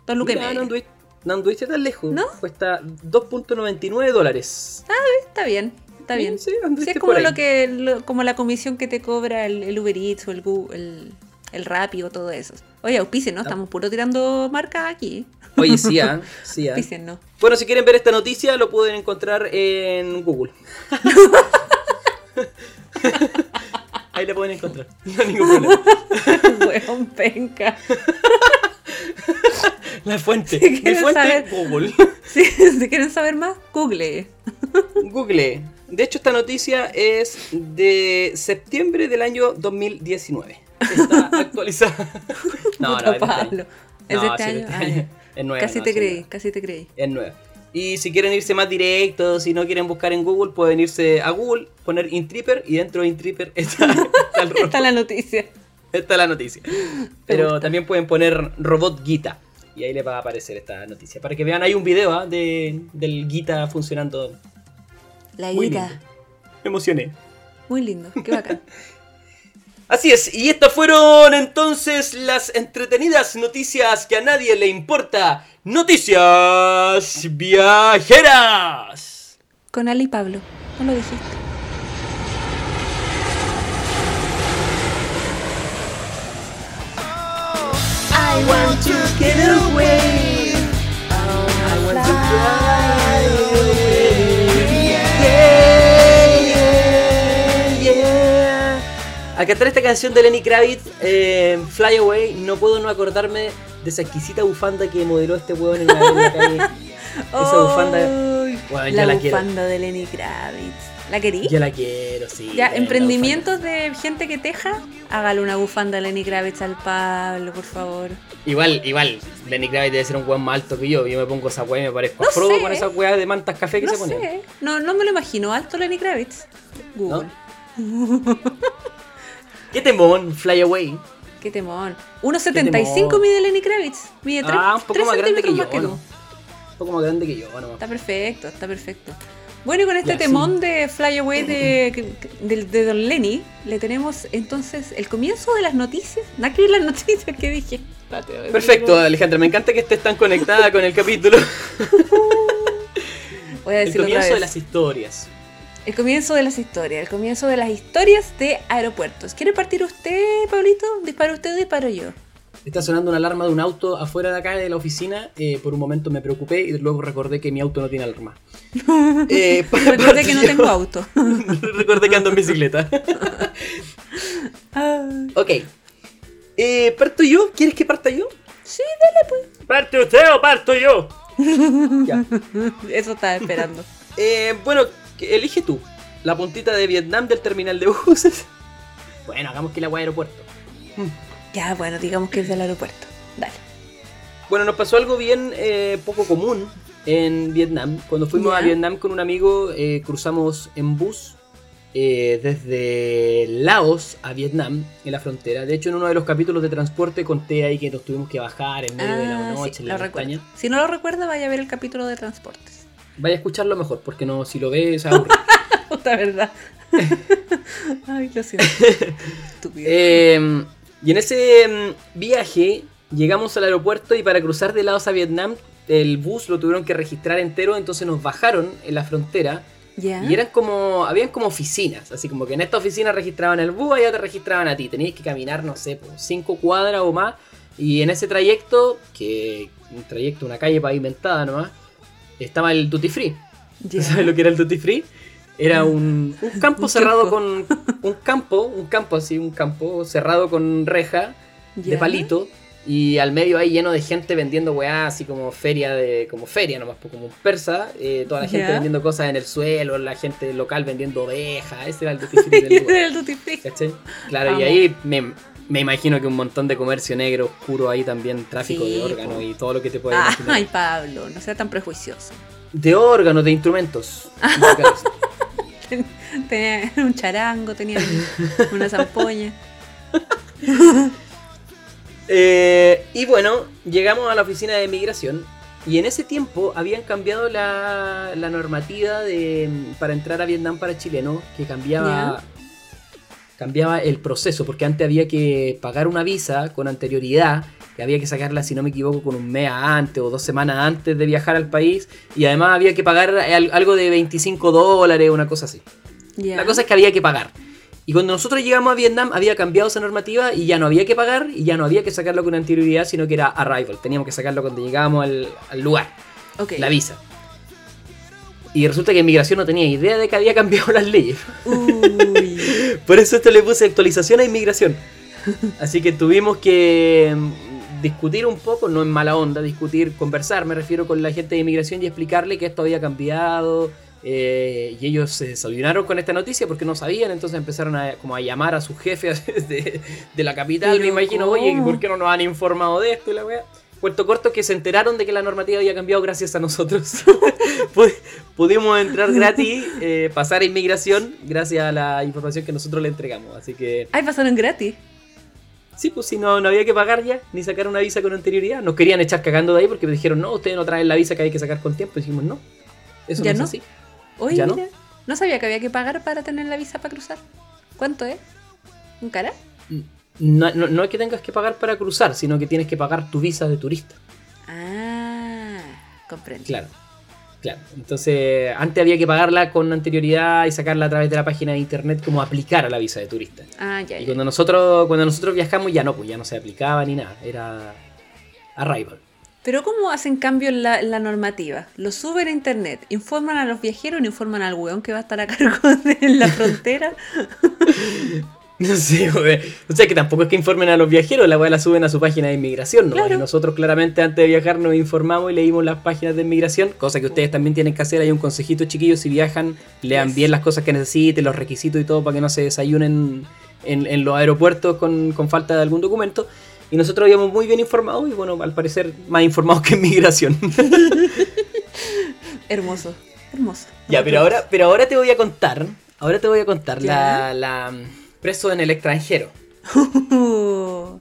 2 lucas y Mira, media. no, anduviste, no anduviste tan lejos. ¿No? Cuesta 2.99 dólares. Está bien, está bien. Sí, Sí, es como lo que lo- como la comisión que te cobra el, el Uber Eats o el, Gu- el, el Rappi o todo eso. Oye, auspicien, ¿no? Estamos puro tirando marcas aquí. Oye, sí, ah, sí, ah. Auspicien, ¿no? Bueno, si quieren ver esta noticia, lo pueden encontrar en Google. Ahí la pueden encontrar. No hay ningún problema. Weón, penca. La fuente. Si Mi fuente, saber- Google. Si, si quieren saber más, google. Google. De hecho, esta noticia es de septiembre del año 2019. Está actualizada. No, no, es este año. Pablo. ¿Es No, este año? Ah, ya. Es nueva. Casi no, te creí, casi te creí. Es nueva. Y si quieren irse más directo, si no quieren buscar en Google, pueden irse a Google, poner Intripper y dentro de Intripper está, está el robot. Está la noticia. Esta es la noticia. Pero también pueden poner robot Gita. Y ahí les va a aparecer esta noticia. Para que vean, hay un video ¿ah? de, del Gita funcionando. La guita. Me emocioné. Muy lindo, qué bacán. Así es, y estas fueron entonces las entretenidas noticias que a nadie le importa. Noticias viajeras. Con Ali y Pablo, no lo dijiste. I want to get away. Al cantar esta canción de Lenny Kravitz, eh, Fly Away, no puedo no acordarme de esa exquisita bufanda que modeló este huevón en la, en la calle. Esa bufanda. Bueno, la la quiero. bufanda de Lenny Kravitz. ¿La querí? Yo la quiero, sí. Ya, emprendimientos de gente que teja, hágale una bufanda a Lenny Kravitz al Pablo, por favor. Igual, igual, Lenny Kravitz debe ser un hueón más alto que yo. Yo me pongo esa hueá y me parezco a No Frodo sé. con esa hueá de mantas café que No se ponía. sé, no, no me lo imagino, alto Lenny Kravitz. Google. ¿Qué temón, Fly Away? Qué temón. 1.75 mide Lenny Kravitz. Mide 3, Ah, un poco más grande que yo. más que tú. ¿no? Un poco más grande que yo, nomás. Está perfecto, está perfecto. Bueno, y con este Ya, temón de Fly Away de, de, de Don Lenny, le tenemos entonces el comienzo de las noticias. Nada que las noticias que dije. Perfecto, Alejandra, me encanta que estés tan conectada con el capítulo. Voy a El decirlo otra comienzo de vez. las historias. El comienzo de las historias, el comienzo de las historias de aeropuertos. ¿Quiere partir usted, Pablito? ¿Dispara usted o disparo yo? Está sonando una alarma de un auto afuera de acá de la oficina. eh, por un momento me preocupé y luego recordé que mi auto no tiene alarma. Eh, Recuerde que no tengo auto. recordé que ando en bicicleta. Ok. Eh, ¿Parto yo? ¿Quieres que parta yo? sí, dale pues. ¿Parte usted o parto yo? ya. Eso estaba esperando. Eh, bueno, que- elige tú. La puntita de Vietnam del terminal de buses. Bueno, hagamos que la guay aeropuerto. Ya, bueno, digamos que es del aeropuerto. Dale. Bueno, nos pasó algo bien eh, poco común en Vietnam. Cuando fuimos a Vietnam con un amigo, eh, cruzamos en bus eh, desde Laos a Vietnam, en la frontera. De hecho, en uno de los capítulos de transporte conté ahí que nos tuvimos que bajar en medio de la Ah, noche, sí, en la montaña. Si no lo recuerda, vaya a ver el capítulo de transportes. Vaya a escucharlo mejor, porque no, si lo ves, aburre. Puta verdad. Ay, lo siento. Estúpido. Eh, y en ese mm, viaje llegamos al aeropuerto y para cruzar de Laos a Vietnam, el bus lo tuvieron que registrar entero, entonces nos bajaron en la frontera. ya. Y eran como, habían como oficinas, así como que en esta oficina registraban el bus, allá te registraban a ti. Tenías que caminar, no sé, por cinco cuadras o más. Y en ese trayecto, que un trayecto, una calle pavimentada nomás, estaba el duty free. Ya. ¿Sabes lo que era el duty free? Era un, un campo Un cerrado con. Un campo, un campo así, un campo cerrado con reja de palito. Y al medio ahí lleno de gente vendiendo weá, así como feria de. como feria nomás, como un persa. eh, toda la gente vendiendo cosas en el suelo, la gente local vendiendo ovejas. Ese era el duty free del lugar. Era el duty free. Claro, y ahí me, me imagino que un montón de comercio negro oscuro ahí también, tráfico Sí, de órganos po. y todo lo que te puedas imaginar. Ay, Pablo, no sea tan prejuicioso. De órganos, de instrumentos. Tenía un charango, tenía una zampoña. Eh, y bueno, llegamos a la oficina de migración y en ese tiempo habían cambiado la, la normativa de, para entrar a Vietnam para chilenos, que cambiaba, cambiaba el proceso, porque antes había que pagar una visa con anterioridad, que había que sacarla, si no me equivoco, con un mes antes o dos semanas antes de viajar al país, y además había que pagar al- algo de 25 dólares, una cosa así. La cosa es que había que pagar. Y cuando nosotros llegamos a Vietnam había cambiado esa normativa y ya no había que pagar y ya no había que sacarlo con anterioridad, sino que era arrival. Teníamos que sacarlo cuando llegábamos al, al lugar, Ok. la visa. Y resulta que inmigración no tenía idea de que había cambiado las leyes. Uy. Por eso esto le puse actualización a inmigración. Así que tuvimos que mm, discutir un poco, no en mala onda, discutir, conversar, me refiero con la gente de inmigración y explicarle que esto había cambiado. eh, y ellos se desayunaron con esta noticia porque no sabían, entonces empezaron a, como a llamar a sus jefes de, de la capital, Pero me imagino, ¿cómo? oye, ¿por qué no nos han informado de esto y la wea? Cuento corto que se enteraron de que la normativa había cambiado gracias a nosotros. Pu- Pudimos entrar gratis, eh, pasar a inmigración gracias a la información que nosotros le entregamos. Así que Ay, pasaron gratis. Sí, pues si no, no había que pagar ya, ni sacar una visa con anterioridad. Nos querían echar cagando de ahí porque dijeron, no, ustedes no traen la visa que hay que sacar con tiempo. Y dijimos, no, eso ¿Ya no, no? es así. Oye, ¿Ya no? no sabía que había que pagar para tener la visa para cruzar. ¿Cuánto es? ¿Un cara? No, no, no es que tengas que pagar para cruzar, sino que tienes que pagar tu visa de turista. Ah, comprendo. Claro. Claro. Entonces, antes había que pagarla con anterioridad y sacarla a través de la página de internet como aplicar a la visa de turista. Ah, ya, Y cuando nosotros, cuando nosotros viajamos ya no, pues ya no se aplicaba ni nada. Era arrival. Pero ¿cómo hacen cambio en la, en la normativa? Lo suben a internet, informan a los viajeros, no informan al weón que va a estar a cargo de la frontera. No sé, güey. O sea que tampoco es que informen a los viajeros, la weá la suben a su página de inmigración, ¿no? Claro. Y nosotros claramente antes de viajar nos informamos y leímos las páginas de inmigración, cosa que ustedes también tienen que hacer. Hay un consejito, chiquillos, si viajan, lean Yes. bien las cosas que necesiten, los requisitos y todo para que no se desayunen en, en los aeropuertos con, con falta de algún documento. Y nosotros íbamos muy bien informados y bueno, al parecer más informados que inmigración. Hermoso, hermoso. Ya, pero ahora, pero ahora te voy a contar. Ahora te voy a contar la, la preso en el extranjero.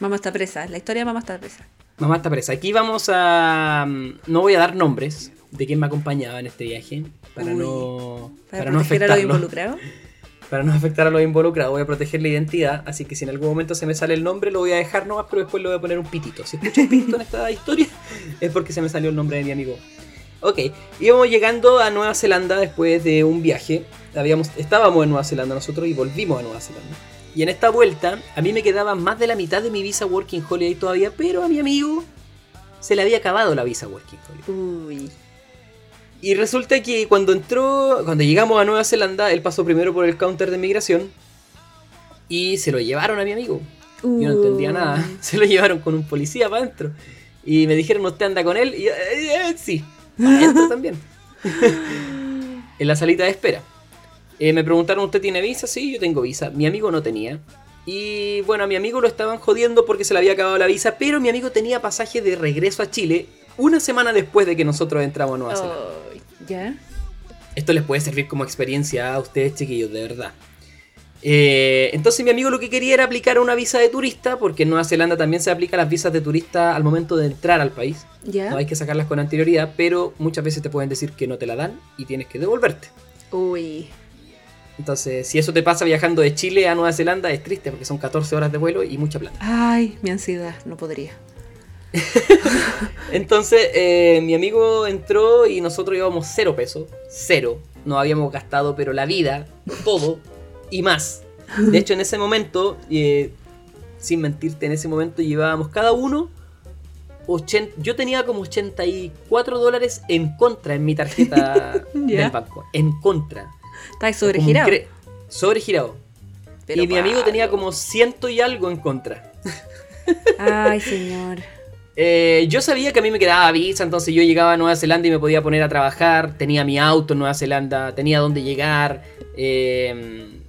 mamá está presa, la historia de mamá está presa. Mamá está presa. Aquí vamos a. mm, No voy a dar nombres de quién me acompañaba en este viaje. Para Uy. no. Para, Para, no proteger a los involucrados. Para no afectar a los involucrados. Voy a proteger la identidad. Así que si en algún momento se me sale el nombre, lo voy a dejar nomás, pero después le voy a poner un pitito. Si escucho un pitito en esta historia, es porque se me salió el nombre de mi amigo. Ok, íbamos llegando a Nueva Zelanda después de un viaje. Habíamos, estábamos en Nueva Zelanda nosotros y volvimos a Nueva Zelanda. Y en esta vuelta, a mí me quedaba más de la mitad de mi visa Working Holiday todavía, pero a mi amigo se le había acabado la visa Working Holiday. Uy. Y resulta que cuando entró, cuando llegamos a Nueva Zelanda, él pasó primero por el counter de migración y se lo llevaron a mi amigo. Yo no entendía nada. Se lo llevaron con un policía para adentro. Y me dijeron, ¿usted anda con él? Y yo, "Eh, eh, sí, adentro también. en la salita de espera. Eh, me preguntaron, ¿usted tiene visa? Sí, yo tengo visa. Mi amigo no tenía. Y bueno, a mi amigo lo estaban jodiendo porque se le había acabado la visa, pero mi amigo tenía pasaje de regreso a Chile una semana después de que nosotros entramos a Nueva Zelanda. ¿Ya? Esto les puede servir como experiencia a ustedes, chiquillos, de verdad. Eh, entonces mi amigo lo que quería era aplicar una visa de turista, porque en Nueva Zelanda también se aplican las visas de turista al momento de entrar al país. ¿Ya? No hay que sacarlas con anterioridad, pero muchas veces te pueden decir que no te la dan y tienes que devolverte. Uy. Entonces, si eso te pasa viajando de Chile a Nueva Zelanda, es triste porque son 14 horas de vuelo y mucha plata. Ay, mi ansiedad, no podría. Entonces, eh, mi amigo entró y nosotros llevamos cero pesos. Cero. Nos habíamos gastado, pero la vida, todo y más. De hecho, en ese momento, eh, sin mentirte, en ese momento llevábamos cada uno. 80 yo tenía como 84 dólares en contra en mi tarjeta del banco. En contra. Un sobregirado. Sobregirado. Pero y mi amigo tenía como ciento y algo en contra. Ay, señor. Eh, yo sabía que a mí me quedaba visa, entonces yo llegaba a Nueva Zelanda y me podía poner a trabajar, tenía mi auto en Nueva Zelanda, tenía dónde llegar, eh,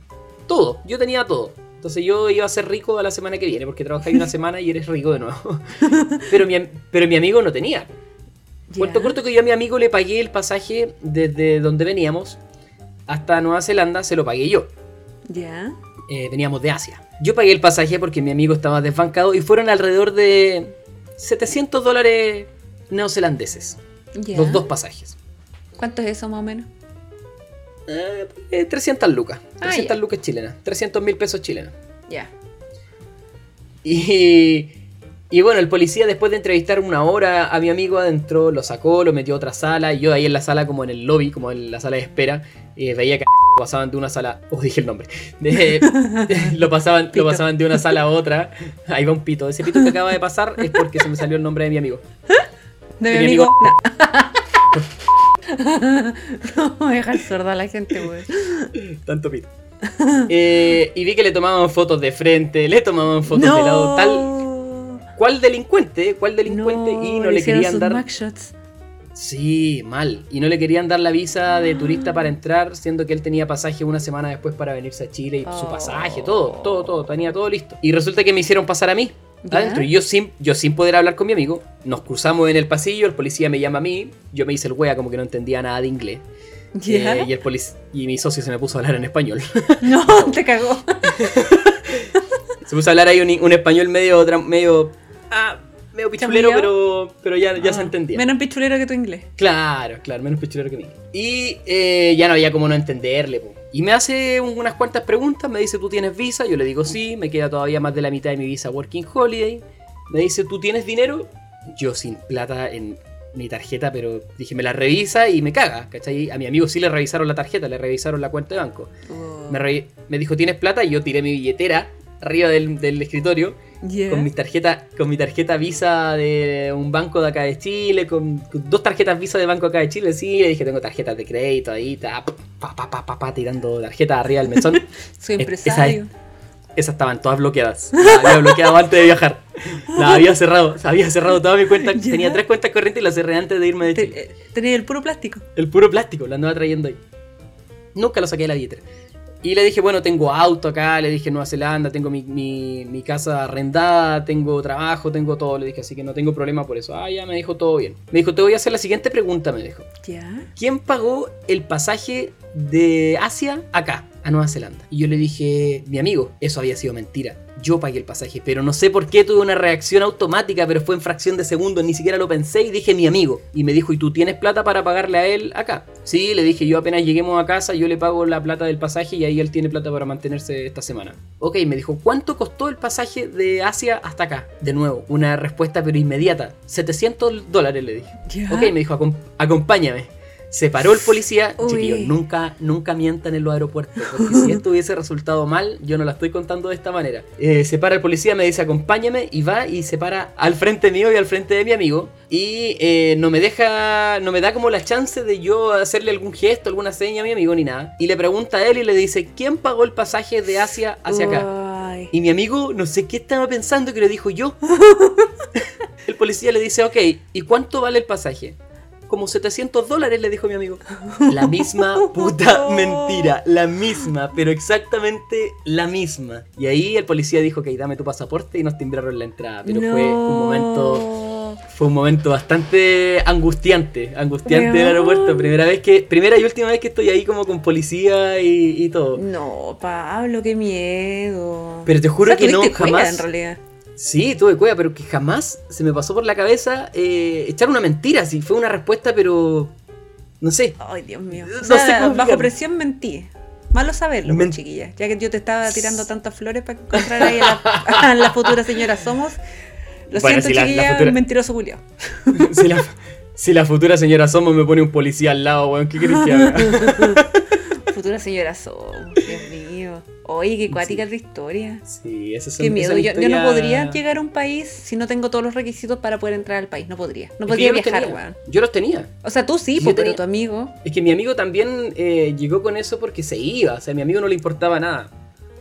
todo, yo tenía todo. Entonces yo iba a ser rico a la semana que viene, porque trabajáis una semana y eres rico de nuevo. pero, mi, pero mi amigo no tenía. Cuento Ya. corto que yo a mi amigo le pagué el pasaje desde donde veníamos hasta Nueva Zelanda, se lo pagué yo. Ya. Eh, veníamos de Asia. Yo pagué el pasaje porque mi amigo estaba desbancado y fueron alrededor de 700 dólares neozelandeses. Los dos pasajes. ¿Cuánto es eso más o menos? Eh, eh, 300 lucas. Ah, 300 ya. lucas chilenas. 300 mil pesos chilenos. Ya. Y, y bueno, el policía después de entrevistar una hora a mi amigo adentro, lo sacó, lo metió a otra sala. Y yo ahí en la sala, como en el lobby, como en la sala de espera, eh, veía que pasaban de una sala. Oh, dije el nombre. De- lo, pasaban, Pito. lo pasaban de una sala a otra. Ahí va un pito. Ese pito que acaba de pasar es porque se me salió el nombre de mi amigo. De De mi mi amigo. amigo. No. no voy a dejar sorda a la gente, güey. Tanto pito. Eh, y vi que le tomaban fotos de frente, le tomaban fotos de lado, tal. ¿Cuál delincuente? ¿Cuál delincuente? y no le querían dar. Sí, mal. Y no le querían dar la visa de turista para entrar, siendo que él tenía pasaje una semana después para venirse a Chile y su Oh. pasaje, todo, todo, todo, tenía todo listo. Y resulta que me hicieron pasar a mí. ¿Ya? Adentro, y yo sin, yo sin poder hablar con mi amigo, nos cruzamos en el pasillo, el policía me llama a mí, yo me hice el wea como que no entendía nada de inglés. ¿Ya? Eh, y, el y mi socio se me puso a hablar en español. No, te cagó. Se puso a hablar ahí un, un español medio, medio, ah, medio pichulero, pero, pero ya, ya se Ah, entendía. Menos pichulero que tu inglés. Claro, claro, menos pichulero que mí. Y eh, ya no había como no entenderle, po. Y me hace un- unas cuantas preguntas, me dice, ¿tú tienes visa? Yo le digo, sí, me queda todavía más de la mitad de mi visa Working Holiday. Me dice, ¿tú tienes dinero? Yo sin plata en mi tarjeta, pero dije, me la revisa y me caga, ¿cachai? A mi amigo sí le revisaron la tarjeta, le revisaron la cuenta de banco. Oh. Me, me dijo, ¿tienes plata? Y yo tiré mi billetera arriba del, del escritorio Con mi tarjeta con mi tarjeta Visa de un banco de acá de Chile, con, con dos tarjetas Visa de banco acá de Chile, sí, le dije, tengo tarjetas de crédito ahí, ta, pa, pa, pa, pa, pa, tirando tarjetas arriba del mesón. Soy Es- empresario. Esas estaban todas bloqueadas. Las había bloqueado antes de viajar. Las había cerrado. Había cerrado toda mi cuenta. Ya. Tenía tres cuentas corrientes y las cerré antes de irme de Chile. Eh, Tenía el puro plástico. El puro plástico, lo andaba trayendo ahí. Nunca lo saqué de la billetera. Y le dije, bueno, tengo auto acá, le dije Nueva Zelanda, tengo mi, mi- mi casa arrendada, tengo trabajo, tengo todo. Le dije, así que no tengo problema por eso. Ah, ya me dijo todo bien. Me dijo, te voy a hacer la siguiente pregunta, me dijo. Ya. ¿Quién pagó el pasaje de Asia acá, a Nueva Zelanda? Y yo le dije, mi amigo, eso había sido mentira. Yo pagué el pasaje, pero no sé por qué tuve una reacción automática, pero fue en fracción de segundos, ni siquiera lo pensé y dije mi amigo. Y me dijo, ¿y tú tienes plata para pagarle a él acá? Sí, le dije, yo apenas lleguemos a casa, yo le pago la plata del pasaje y ahí él tiene plata para mantenerse esta semana. Ok, me dijo, ¿cuánto costó el pasaje de Asia hasta acá? De nuevo, una respuesta pero inmediata. 700 dólares le dije. Ya. Ok, me dijo, "Acom- acompáñame. Se paró el policía. Uy. Chiquillos, nunca, nunca mientan en los aeropuertos. Porque si esto hubiese resultado mal, yo no la estoy contando de esta manera. Eh, se para el policía, me dice, acompáñame. Y va y se para al frente mío y al frente de mi amigo. Y eh, no me deja, no me da como la chance de yo hacerle algún gesto, alguna seña a mi amigo ni nada. Y le pregunta a él y le dice, ¿quién pagó el pasaje de Asia hacia acá? Ay. Y mi amigo, no sé qué estaba pensando, que le dijo yo. el policía le dice, ok, ¿y cuánto vale el pasaje? Como 700 dólares, le dijo mi amigo. La misma puta mentira, la misma, pero exactamente la misma. Y ahí el policía dijo, ok, dame tu pasaporte y nos timbraron la entrada. Pero fue un momento fue un momento bastante angustiante, angustiante del aeropuerto. Primera vez que, primera y última vez que estoy ahí como con policía y, y todo. No, Pablo, qué miedo. Pero te juro O sea, que no, jamás. en realidad. Sí, tuve cueva, pero que jamás se me pasó por la cabeza eh, echar una mentira. Si fue una respuesta, pero. No sé. Ay, Dios mío. No sé cómo bajo presión mentí. Malo saberlo, Men- pues, chiquilla. Ya que yo te estaba tirando tantas flores para encontrar ahí a la, a la futura señora Somos. Lo Bueno, siento, si la- la chiquilla, futura- mentiroso Julio. si, la, si la futura señora Somos me pone un policía al lado, weón, ¿qué querés que haga? Futura señora Somos, Dios mío. Oye, qué cuática de historia. Sí, esas son Qué miedo. Yo, es la yo no podría llegar a un país si no tengo todos los requisitos para poder entrar al país. No podría. No Es podría viajar, weón. Yo los tenía. O sea, tú sí, po, pero tu amigo. Es que mi amigo también eh, llegó con eso porque se iba. O sea, a mi amigo no le importaba nada.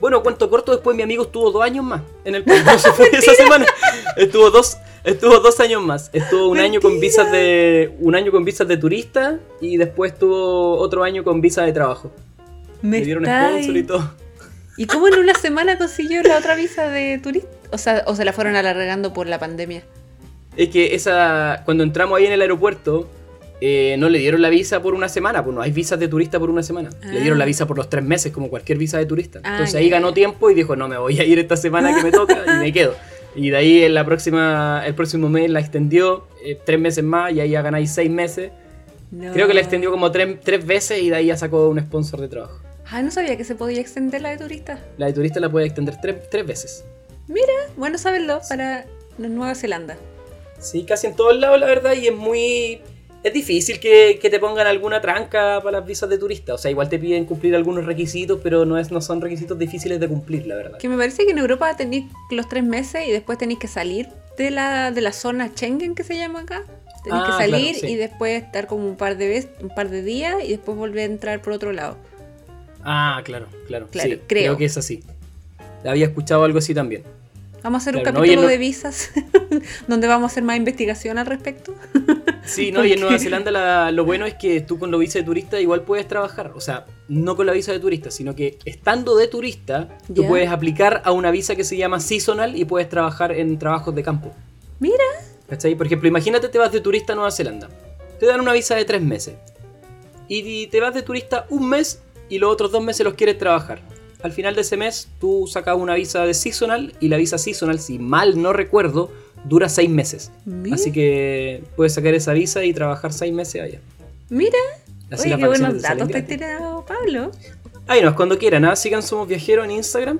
Bueno, cuento corto, después mi amigo estuvo dos años más en el país. No se fue esa semana. Estuvo dos, estuvo dos años más. Estuvo un año con visas de. un año con visas de turista y después estuvo otro año con visa de trabajo. Me Le dieron sponsor y todo. ¿Y cómo en una semana consiguió la otra visa de turista? O sea, o se la fueron alargando por la pandemia. Es que esa. Cuando entramos ahí en el aeropuerto. eh, no le dieron la visa por una semana, pues no hay visas de turista por una semana. Le dieron la Ah. visa por los tres meses, como cualquier visa de turista. Ah, Entonces ahí ganó tiempo y dijo, no, me voy a ir esta semana que me toca y me quedo. Y de ahí en la próxima, el próximo mes la extendió eh, tres meses más y ahí ya ganáis seis meses. No. Creo que la extendió como tres, tres veces y de ahí ya sacó un sponsor de trabajo. Ah, no sabía que se podía extender la de turista. La de turista la puede extender tres, tres veces. Bueno saberlo para Nueva Zelanda. Sí, casi en todos lados, la verdad, y es muy... Es difícil que, que te pongan alguna tranca para las visas de turista. O sea, igual te piden cumplir algunos requisitos, pero no, es, no son requisitos difíciles de cumplir, la verdad. Que me parece que en Europa tenéis los tres meses y después tenéis que salir de la, de la zona Schengen que se llama acá. Tenéis Ah, que salir claro, sí. y después estar como un par de veces, un par de días y después volver a entrar por otro lado. Ah, claro, claro. Claro, sí, creo. creo que es así. Había escuchado algo así también. Vamos a hacer un Claro, capítulo no- de visas donde vamos a hacer más investigación al respecto. Sí, no, y en ¿Por Nueva? Zelanda la- lo bueno es que tú con la visa de turista igual puedes trabajar. O sea, no con la visa de turista, sino que estando de turista, tú puedes aplicar a una visa que se llama seasonal y puedes trabajar en trabajos de campo. Mira, ¿Cachai? Por ejemplo, imagínate te vas de turista a Nueva Zelanda. Te dan una visa de tres meses. Y te vas de turista un mes y los otros dos meses los quieres trabajar. Al final de ese mes tú sacas una visa de seasonal y la visa seasonal, si mal no recuerdo, dura seis meses. mira, Así que puedes sacar esa visa y trabajar seis meses allá. mira. Así Oye, qué buenos datos te has tirado, Pablo. Ahí nos, cuando quieran, ¿ah? sigan Somos Viajeros en Instagram.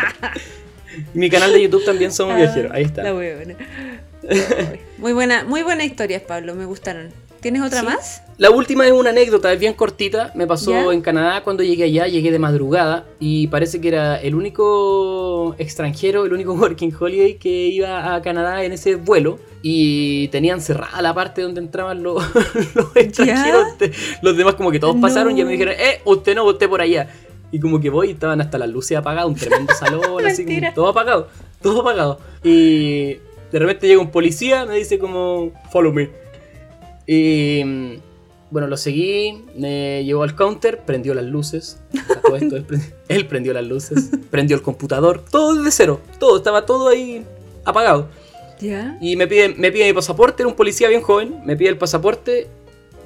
Mi canal de YouTube también Somos Ah, Viajeros, ahí está. La. Ay, Muy buena, muy buena historia, Pablo, me gustaron. ¿Tienes otra Sí. más? La última es una anécdota, es bien cortita. Me pasó ¿Ya? en Canadá cuando llegué allá, llegué de madrugada y parece que era el único extranjero, el único working holiday que iba a Canadá en ese vuelo. Y tenían cerrada la parte donde entraban los, los extranjeros. Te- Los demás como que todos pasaron y me No. dijeron, eh, usted no, usted por allá. Y como que voy y estaban hasta las luces apagadas, un tremendo salón, así como todo apagado, todo apagado. Y de repente llega un policía, me dice como, follow me. Y mm, bueno, lo seguí, me llevó al counter, prendió las luces. Todo esto, él, prendi- él prendió las luces, prendió el computador, todo desde cero, todo, estaba todo ahí apagado. ¿Ya? Y me pide, me pide mi pasaporte, era un policía bien joven, me pide el pasaporte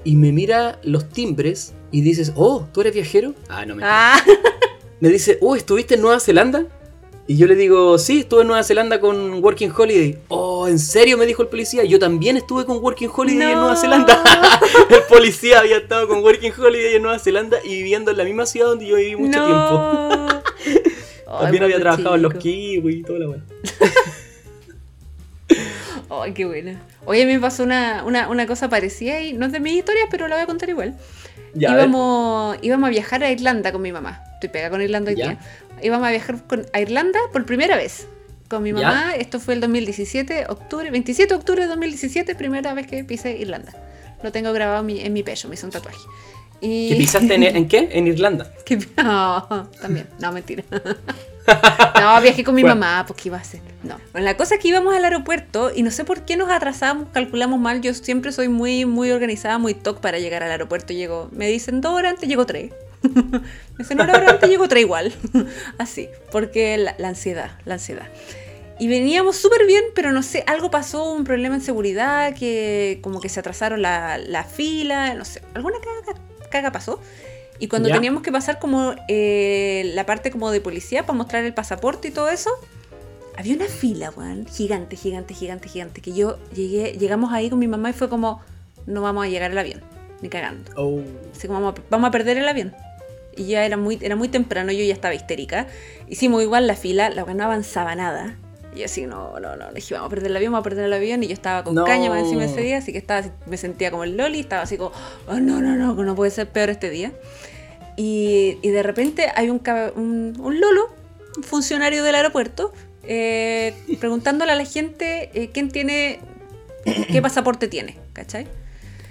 y me mira los timbres y dices, oh, ¿tú eres viajero? Ah, no me Ah, me dice, oh, ¿estuviste en Nueva Zelanda? Y yo le digo, sí, estuve en Nueva Zelanda con Working Holiday. Oh, ¿en serio? Me dijo el policía. Yo también estuve con Working Holiday en. Nueva Zelanda. el policía había estado con Working Holiday en Nueva Zelanda y viviendo en la misma ciudad donde yo viví mucho tiempo. Ay, También había trabajado en los chico. kiwi y toda la weá. Ay, qué buena. Oye, a mí me pasó una, una, una cosa parecida y no es de mis historias, pero la voy a contar igual. Ya, a ver. íbamos, íbamos a viajar a Irlanda con mi mamá. Estoy pegada con Irlanda hoy Ya. día. Íbamos a viajar con, a Irlanda por primera vez. Con mi Ya. mamá, esto fue el 2017, octubre, 27 de octubre de 2017, primera vez que pisé Irlanda. Lo tengo grabado en mi, en mi pecho, me hice un tatuaje. Y... ¿Que pisaste en, en qué? En Irlanda. Que- No, también, no, mentira. No, viajé con mi Bueno. mamá, pues qué iba a hacer. No. Bueno, la cosa es que íbamos al aeropuerto y no sé por qué nos atrasamos, calculamos mal. Yo siempre soy muy, muy organizada, muy toc para llegar al aeropuerto. Llego, me dicen dos horas antes, llego tres. me una hora antes, llego tres igual. Así, porque la, la ansiedad, la ansiedad. Y veníamos súper bien, pero no sé, algo pasó, un problema en seguridad, que como que se atrasaron la, la fila, no sé, alguna caga, caga pasó. Y cuando Ya. teníamos que pasar como eh, la parte como de policía para mostrar el pasaporte y todo eso, había una fila, weón, gigante, gigante, gigante, gigante, que yo llegué, llegamos ahí con mi mamá y fue como, no vamos a llegar al avión, ni cagando. Oh. Así como vamos a, vamos a perder el avión. Y ya era muy, era muy temprano, yo ya estaba histérica. Hicimos igual la fila, la weá no avanzaba nada. Y yo así, no, no, no, le dije, vamos a perder el avión, vamos a perder el avión. Y yo estaba con No. caña más encima ese día, así que estaba, me sentía como el loli, estaba así como, oh, no, no, no, no puede ser peor este día. Y, y de repente hay un, un, un lolo, un funcionario del aeropuerto, eh, preguntándole a la gente eh, quién tiene, qué pasaporte tiene, ¿cachai?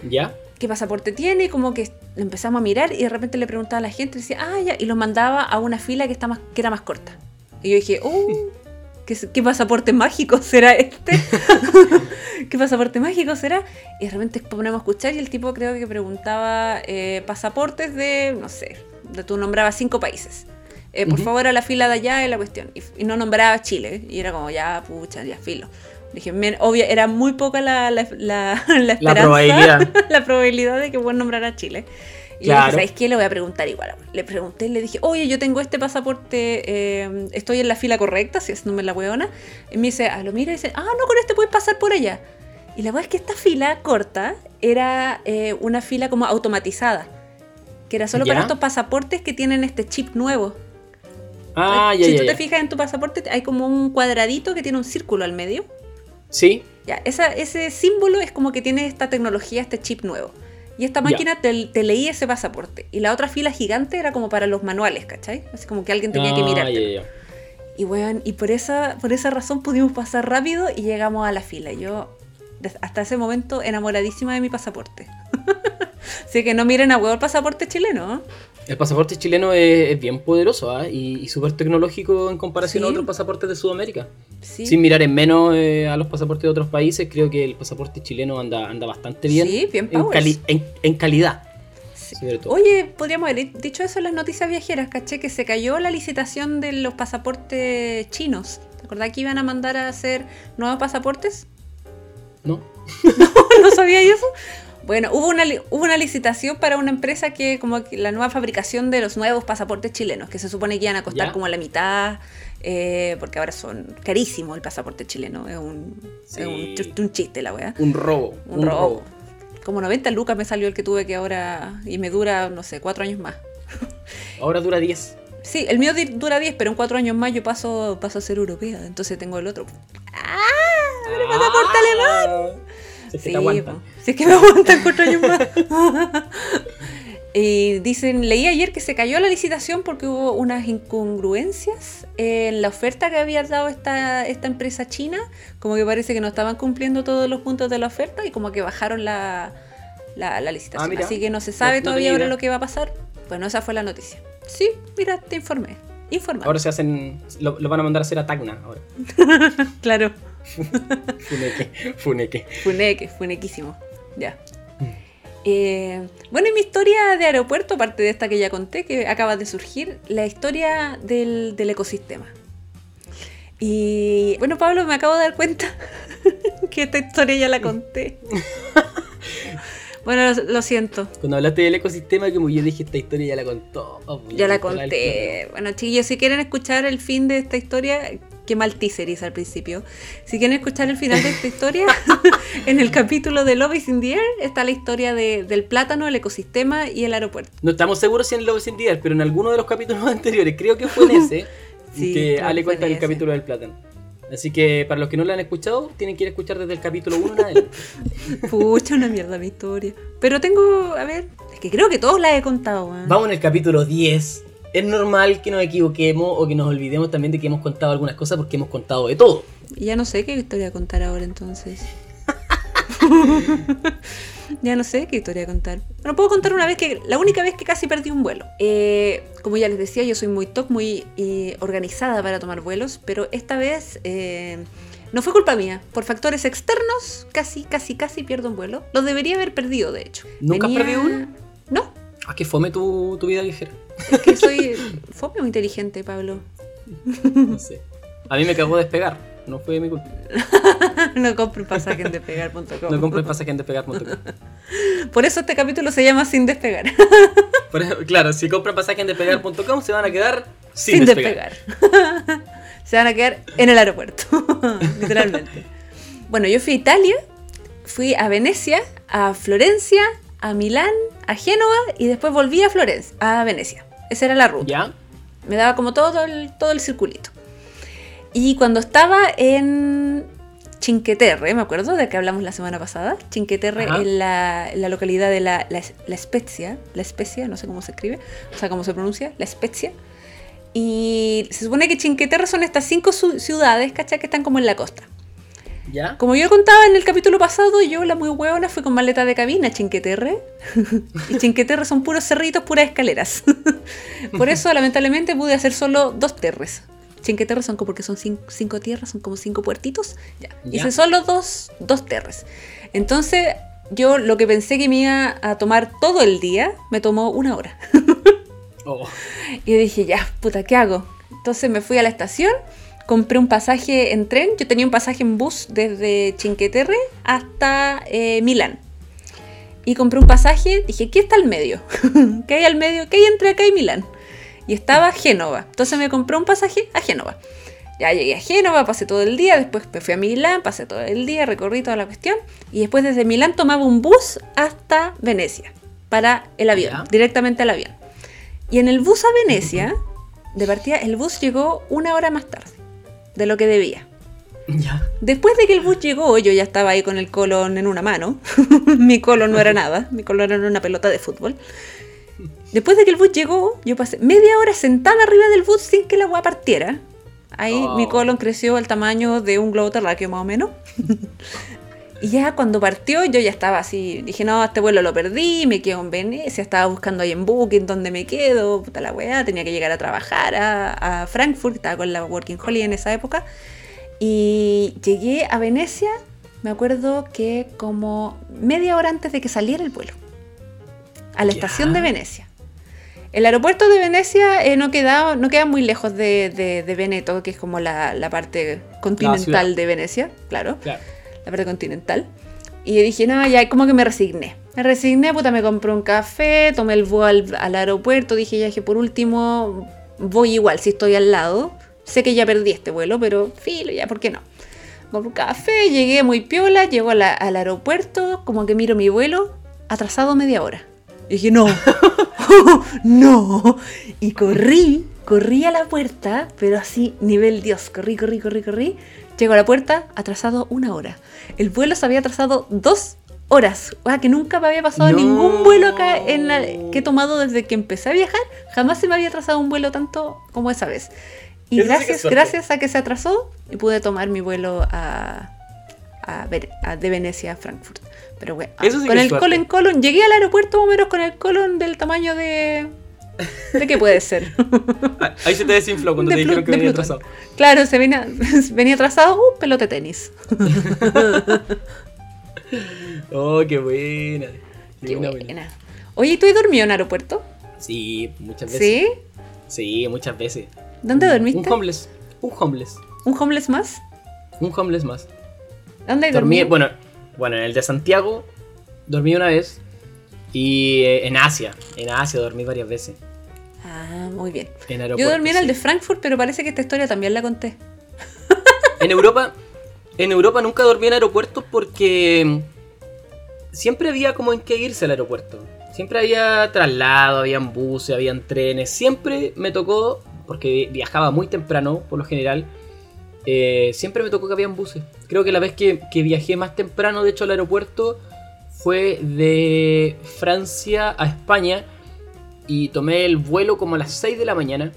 ¿Ya? qué pasaporte tiene, como que lo empezamos a mirar y de repente le preguntaba a la gente, y decía, ah, ya, y lo mandaba a una fila que, está más, que era más corta. Y yo dije, oh, ¿qué, qué pasaporte mágico será este? ¿Qué pasaporte mágico será? Y de repente ponemos a escuchar y el tipo creo que preguntaba eh, pasaportes de, no sé, de tú nombrabas cinco países. Eh, por Ujú. favor, a la fila de allá es la cuestión. Y, y no nombraba Chile. Y era como, ya, pucha, ya, filo. Dije, men, obvio, era muy poca la, la, la, la esperanza, probabilidad. la probabilidad de que puedan nombrar a Chile. Y Claro. dije, ¿sabes qué? Le voy a preguntar igual. Le pregunté, le dije, oye, yo tengo este pasaporte, eh, estoy en la fila correcta, si es no me la hueona. Y me dice, ah, lo mira y dice, ah, no, con este puedes pasar por allá. Y la verdad es que esta fila corta era eh, una fila como automatizada, que era solo ¿Ya? para estos pasaportes que tienen este chip nuevo. Ah, ya, si ya, tú te fijas en tu pasaporte, hay como un cuadradito que tiene un círculo al medio. Sí, Ya, esa, ese símbolo es como que tiene esta tecnología, este chip nuevo. Y esta máquina te, te leía ese pasaporte. Y la otra fila gigante era como para los manuales, ¿cachai? Así como que alguien tenía que mirarte. ya, ya. Y bueno, y por esa, por esa razón pudimos pasar rápido y llegamos a la fila. Yo hasta ese momento enamoradísima de mi pasaporte. Así que no miren a huevo el pasaporte chileno. ¿eh? El pasaporte chileno es, es bien poderoso ¿ah? y, y súper tecnológico en comparación a Sí. otros pasaportes de Sudamérica. Sí. Sin mirar en menos eh, a los pasaportes de otros países, creo que el pasaporte chileno anda, anda bastante bien. Sí, bien en, cali- en- en calidad. Oye, podríamos haber dicho eso en las noticias viajeras, caché que se cayó la licitación de los pasaportes chinos. ¿Te acordás que iban a mandar a hacer nuevos pasaportes? ¿No? ¿No sabía eso? Bueno, hubo una, hubo una licitación para una empresa que como la nueva fabricación de los nuevos pasaportes chilenos, que se supone que iban a costar Ya. como la mitad, eh, porque ahora son carísimos el pasaporte chileno. Es un, es un, un chiste la weá. Un robo. Un, robo. Como 90 lucas me salió el que tuve que ahora, y me dura, no sé, cuatro años más. Ahora dura 10. Sí, el mío dura 10, pero en 4 años más yo paso, paso a ser europea. Entonces tengo el otro. ¡Ah! ¡Me pasaporte alemán! Si es que Sí, te aguantan. po. si es que me aguantan 4 años más. Y dicen, leí ayer que se cayó la licitación porque hubo unas incongruencias en la oferta que había dado esta, esta empresa china. Como que parece que no estaban cumpliendo todos los puntos de la oferta y como que bajaron la, la, la licitación. Ah. Así que no se sabe No- todavía ahora lo que va a pasar. Bueno, esa fue la noticia. Sí, mira, te informé. Informa. Ahora se hacen. Lo, lo van a mandar a hacer a Tacna ahora. Claro. Funeque. Funeque. Funeque, funequísimo. Ya. Eh, bueno, y mi historia de aeropuerto, aparte de esta que ya conté, que acaba de surgir, la historia del, del ecosistema. Y bueno, Pablo, me acabo de dar cuenta que esta historia ya la conté. Bueno, lo, lo siento, Cuando hablaste del ecosistema, como yo dije, esta historia ya la contó. Oh, ya la conté. Bueno, chiquillos, si quieren escuchar el fin de esta historia, qué mal teaser hice al principio. Si quieren escuchar el final de esta historia, en el capítulo de Love is in the Air está la historia de- del plátano, el ecosistema y el aeropuerto. No estamos seguros si en Love in the Air, pero en alguno de los capítulos anteriores, creo que fue en ese, Sí, que Ale cuenta en el capítulo del plátano. Así que para los que no lo han escuchado, tienen que ir a escuchar desde el capítulo 1 en adelante. Pucha, una mierda mi historia. Pero tengo, a ver, es que creo que todos la he contado. weón. Vamos en el capítulo 10. Es normal que nos equivoquemos o que nos olvidemos también de que hemos contado algunas cosas porque hemos contado de todo. Y ya no sé qué historia contar ahora entonces. ya no sé qué historia contar. Bueno, puedo contar una vez que, la única vez que casi perdí un vuelo. Eh, como ya les decía, yo soy muy top, muy eh, organizada para tomar vuelos, pero esta vez eh, no fue culpa mía. Por factores externos, casi, casi, casi pierdo un vuelo. Lo debería haber perdido, de hecho. ¿Nunca has perdido uno? No, Ah, que fome tu, tu vida viajera. Es que soy fome o inteligente, Pablo. No sé. A mí me cagó despegar. No fue mi culpa. no compro pasaje en despegar.com. No compré el pasaje en despegar.com. Por eso este capítulo se llama Sin despegar. Por Claro, si compran pasaje en despegar.com se van a quedar sin, Sin despegar. despegar. se van a quedar en el aeropuerto. Literalmente. Bueno, yo fui a Italia, fui a Venecia, a Florencia, a Milán, a Génova y después volví a Florencia, a Venecia. Esa era la ruta. ¿Ya? Me daba como todo el, todo el circulito. Y cuando estaba en Cinque Terre, me acuerdo de que hablamos la semana pasada, Cinque Terre Ajá. en la, en la localidad de la, la, la Spezia, la Spezia, no sé cómo se escribe, o sea, cómo se pronuncia, la Spezia. Y se supone que Cinque Terre son estas cinco ciudades, ¿cachai? Que están como en la costa. ¿Ya? Como yo contaba en el capítulo pasado, yo, la muy hueona, fui con maleta de cabina Chinqueterre. y Chinqueterre son puros cerritos, puras escaleras. Por eso, lamentablemente, pude hacer solo dos terres. Chinqueterre son como porque son cin- cinco, tierras, son como cinco puertitos. Ya. Ya. Hice solo dos, dos terres. Entonces, yo lo que pensé que me iba a tomar todo el día, me tomó una hora. Oh. Y dije, ya, puta, ¿qué hago? Entonces me fui a la estación, compré un pasaje en tren. Yo tenía un pasaje en bus desde Chinqueterre hasta eh, Milán. Y compré un pasaje, dije, ¿qué está al medio? ¿Qué hay al medio? ¿Qué hay entre acá y Milán? Y estaba Génova. Entonces me compré un pasaje a Génova. Ya llegué a Génova, pasé todo el día, después me fui a Milán, pasé todo el día, recorrí toda la cuestión. Y después desde Milán tomaba un bus hasta Venecia para el avión, Ya. directamente al avión. Y en el bus a Venecia, de partida, el bus llegó una hora más tarde de lo que debía. Ya. Después de que el bus llegó, yo ya estaba ahí con el colon en una mano. mi colon no era nada, mi colon era una pelota de fútbol. Después de que el bus llegó, yo pasé media hora sentada arriba del bus sin que la agua partiera. Ahí Oh. mi colon creció al tamaño de un globo terráqueo más o menos. Y ya cuando partió, yo ya estaba así. Dije, no, este vuelo lo perdí, me quedo en Venecia. Estaba buscando ahí en Booking dónde me quedo. Puta la weá, tenía que llegar a trabajar a, a Frankfurt. Estaba con la Working Holiday en esa época. Y llegué a Venecia, me acuerdo que como media hora antes de que saliera el vuelo. A la estación de Venecia. El aeropuerto de Venecia eh, no, queda, no queda muy lejos de, de- de Veneto, que es como la, la parte continental de Venecia, claro, Claro. La parte continental. Y dije, no, ya como que me resigné. Me resigné, puta, me compré un café, tomé el vuelo al, al aeropuerto, dije, ya que por último voy igual si estoy al lado. Sé que ya perdí este vuelo, pero filo, ya, ¿por qué no? Compré un café, llegué muy piola, llego a la- al aeropuerto, como que miro mi vuelo, atrasado media hora. Y dije, no, no. Y corrí, corrí a la puerta, pero así, nivel Dios, corrí, corrí, corrí, corrí. Llego a la puerta, atrasado una hora. El vuelo se había atrasado dos horas. O sea, que nunca me había pasado No. ningún vuelo acá en la, que he tomado desde que empecé a viajar. Jamás se me había atrasado un vuelo tanto como esa vez. Y Eso gracias, gracias a que se atrasó, pude tomar mi vuelo a, a Ver- a- de Venecia a Frankfurt. Pero bueno, sí con el colon colon, llegué al aeropuerto más o menos con el colon del tamaño de... ¿De qué puede ser? Ah, Ahí se te desinfló cuando De te dijeron que venía atrasado. Claro, se venía, venía atrasado, uh, pelota de tenis. Oh, qué buena. Qué buena, buena. buena. Oye, ¿y ¿tú has dormido en aeropuerto? Sí, muchas veces. ¿Sí? Sí, muchas veces. ¿Dónde dormiste? Un homeless. Un homeless. ¿Un homeless más? Un homeless más. ¿Dónde Dormí, dormido? bueno, bueno, en el de Santiago dormí una vez. Y eh, en Asia, en Asia dormí varias veces. Ah, muy bien. En Yo dormí en el sí. de Frankfurt, pero parece que esta historia también la conté. En Europa, en Europa nunca dormí en aeropuertos porque siempre había como en qué irse al aeropuerto. Siempre había traslado, habían buses, habían trenes. Siempre me tocó, porque viajaba muy temprano por lo general, eh, siempre me tocó que habían buses. Creo que la vez que, que viajé más temprano, de hecho, al aeropuerto fue de Francia a España y tomé el vuelo como a las 6 de la mañana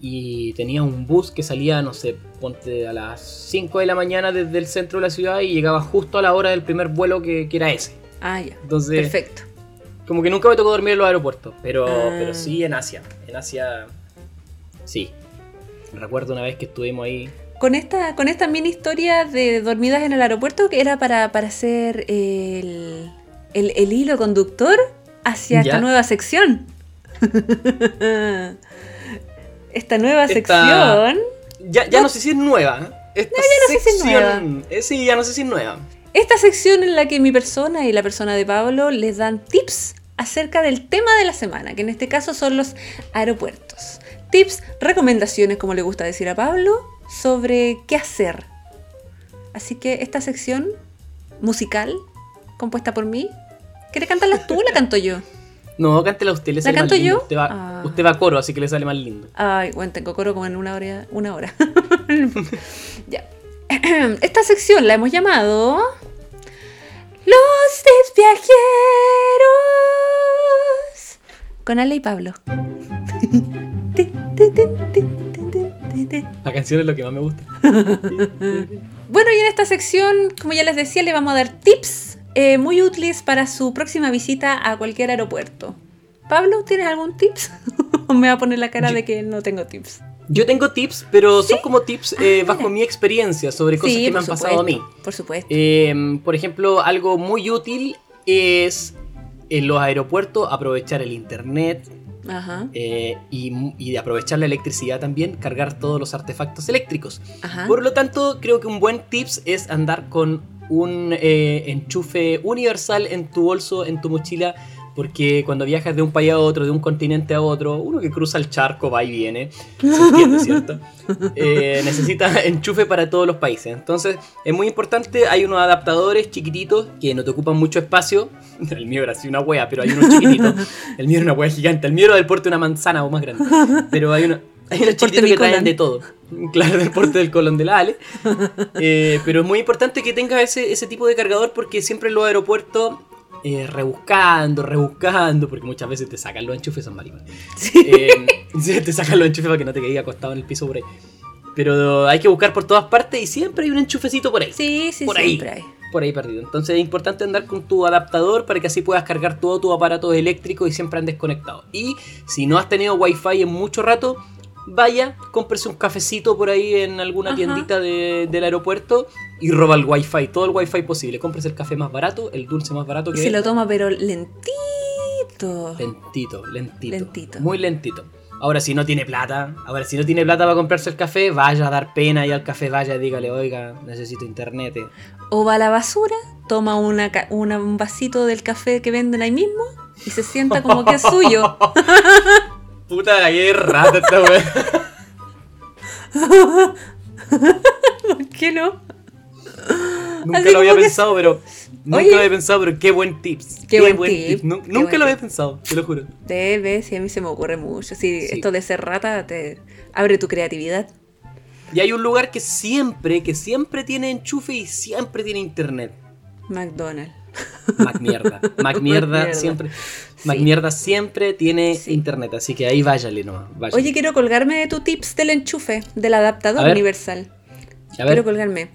y tenía un bus que salía, no sé, ponte a las 5 de la mañana desde el centro de la ciudad y llegaba justo a la hora del primer vuelo que, que era ese. Ah, ya. Entonces, Perfecto. como que nunca me tocó dormir en los aeropuertos, pero, Ah. pero sí en Asia. En Asia, sí. Recuerdo una vez que estuvimos ahí. Con esta, con esta mini historia de dormidas en el aeropuerto, que era para, para hacer el, el, el hilo conductor hacia Ya. esta nueva sección. esta nueva Esta- sección. Ya, ya no sé si es nueva. Esta no sé si es sección- eh, sí, ya no sé si es nueva. Esta sección en la que mi persona y la persona de Pablo les dan tips acerca del tema de la semana, que en este caso son los aeropuertos. Tips, recomendaciones, como le gusta decir a Pablo, sobre qué hacer. Así que esta sección musical, compuesta por mí, ¿quiere cantarla tú o la canto yo? No, cántela usted, le ¿La sale más canto lindo. yo? Usted va, Ah. usted va a coro, así que le sale más lindo. Ay, bueno, tengo coro como en una hora. Una hora. ya. Esta sección la hemos llamado. Los tips viajeros. Con Ale y Pablo. La canción es lo que más me gusta. Bueno, y en esta sección, como ya les decía, le vamos a dar tips eh, muy útiles para su próxima visita a cualquier aeropuerto. Pablo, ¿tienes algún tips? ¿O me va a poner la cara Yo- de que no tengo tips? Yo tengo tips, pero son como tips eh, Ah, bajo mi experiencia sobre cosas que me han pasado a mí. Por supuesto. Eh, por ejemplo, algo muy útil es en los aeropuertos aprovechar el internet Ajá, eh, y, y de aprovechar la electricidad también, cargar todos los artefactos eléctricos. ajá. Por lo tanto, creo que un buen tips es andar con un eh, enchufe universal en tu bolso, en tu mochila, porque cuando viajas de un país a otro, de un continente a otro, uno que cruza el charco va y viene, se entiende, ¿cierto? Eh, necesita enchufe para todos los países. Entonces, es muy importante, hay unos adaptadores chiquititos que no te ocupan mucho espacio. El mío era así una wea, pero hay unos chiquititos. El mío era una wea gigante, el mío era del porte de una manzana o más grande. Pero hay una... Hay unos chiquititos que traen de todo. Claro, del porte del colon de la Ale. Eh, pero es muy importante que tenga ese, ese tipo de cargador porque siempre en los aeropuertos, eh, rebuscando, rebuscando, porque muchas veces te sacan los enchufes, son. Eh, sí, te sacan los enchufes para que no te quedes acostado en el piso por ahí. Pero hay que buscar por todas partes y siempre hay un enchufecito por ahí. Sí, sí, por ahí. hay. Por ahí perdido. Entonces es importante andar con tu adaptador para que así puedas cargar todo tu aparato eléctrico y siempre andes conectado. Y si no has tenido wifi en mucho rato, vaya, cómprese un cafecito por ahí en alguna Ajá. tiendita de- del aeropuerto y roba el wifi, todo el wifi posible. Cómprese el café más barato, el dulce más barato Y que se lo toma, pero lentito. Lentito, lentito. Lentito. Muy lentito. Ahora, si no tiene plata, ahora si no tiene plata para comprarse el café, vaya a dar pena y al café vaya y dígale, oiga, necesito internet. eh". O va a la basura, toma una, una- un vasito del café que venden ahí mismo y se sienta como que es suyo. Puta, qué rata esta wea. ¿Por qué no? Nunca Así lo había que- pensado, pero Nunca Oye. lo había pensado, pero qué buen tips. Qué buen tip, qué Nunca buen lo había tip. pensado, te lo juro. Debe, sí, a mí se me ocurre mucho. Sí, Sí. esto de ser rata te abre tu creatividad. Y hay un lugar que siempre, que siempre tiene enchufe y siempre tiene internet. McDonald's. Mac mierda. Mac mierda siempre. Mac Sí. mierda siempre tiene Sí. internet, así que ahí váyale nomás. váyale. Oye, quiero colgarme de tu tips del enchufe, del adaptador ver. universal. a ver, Quiero colgarme.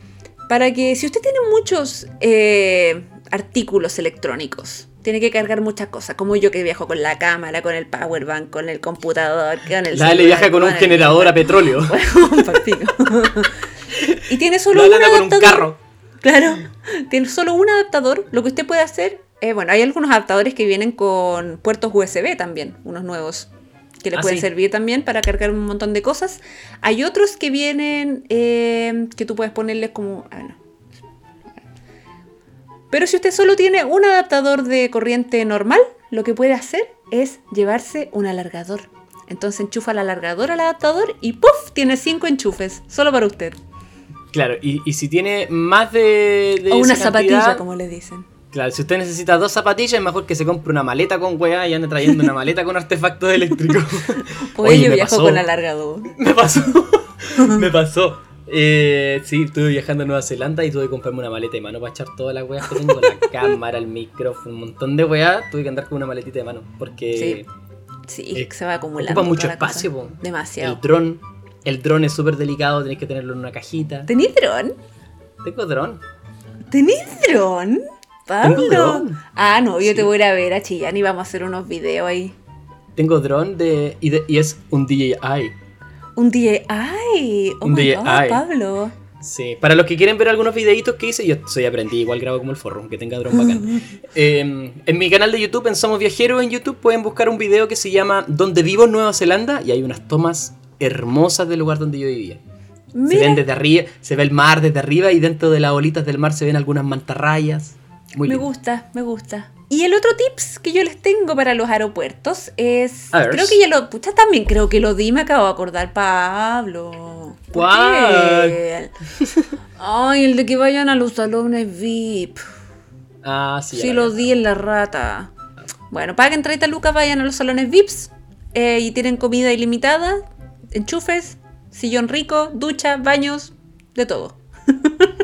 Para que, si usted tiene muchos eh, artículos electrónicos, tiene que cargar muchas cosas, como yo que viajo con la cámara, con el power bank, con el computador, con el la le celular, viaja con un el- generador a petróleo. Bueno, y tiene solo un con un adaptador. carro. Claro, tiene solo un adaptador. Lo que usted puede hacer, eh, bueno, hay algunos adaptadores que vienen con puertos USB también, unos nuevos, que le Ah, pueden sí. servir también para cargar un montón de cosas. Hay otros que vienen, eh, que tú puedes ponerles como... ah, no. Pero si usted solo tiene un adaptador de corriente normal, lo que puede hacer es llevarse un alargador. Entonces enchufa el alargador al adaptador y ¡puf! Tiene cinco enchufes, solo para usted. Claro, y, y si tiene más de. de O una esa zapatilla, cantidad, como le dicen. Claro, si usted necesita dos zapatillas, es mejor que se compre una maleta con weá y ande trayendo una maleta con artefactos eléctricos. Oye, Oye, yo viajo pasó. con alargador. Me pasó. me pasó. Eh, sí, estuve viajando a Nueva Zelanda y tuve que comprarme una maleta de mano para echar todas las weas que tengo, la cámara, el micrófono, un montón de weas. Tuve que andar con una maletita de mano porque Sí, Eh, se va acumulando. ocupa mucho espacio. po. Demasiado. El dron, el dron es súper delicado, tenés que tenerlo en una cajita. ¿Tenís dron? Tengo dron. ¿Tenís dron? Pablo. Tengo dron. Ah, no, yo Sí. te voy a ir a ver a Chillán y vamos a hacer unos videos ahí. Tengo dron de y, de- y es un DJI. Un DJI. Oh Un my DJI. God, Pablo. Sí, para los que quieren ver algunos videitos que hice, yo soy aprendí, igual grabo como el forro, aunque tenga dron bacán. Eh, en mi canal de YouTube, en Somos Viajeros en YouTube, pueden buscar un video que se llama Donde vivo en Nueva Zelanda y hay unas tomas hermosas del lugar donde yo vivía. Se Mira, ven desde arriba, se ve el mar desde arriba y dentro de las olitas del mar se ven algunas mantarrayas. Muy me lindo. gusta, me gusta. Y el otro tips que yo les tengo para los aeropuertos es. Creo que ya lo. Pucha, también creo que lo di, me acabo de acordar, Pablo. ¿Por ¿Cuál? Ay, el de que vayan a los salones VIP. Ah, sí. Sí, lo vi. di en la rata. Bueno, paguen 30 lucas, vayan a los salones VIPs eh, y tienen comida ilimitada, enchufes, sillón rico, ducha, baños, de todo.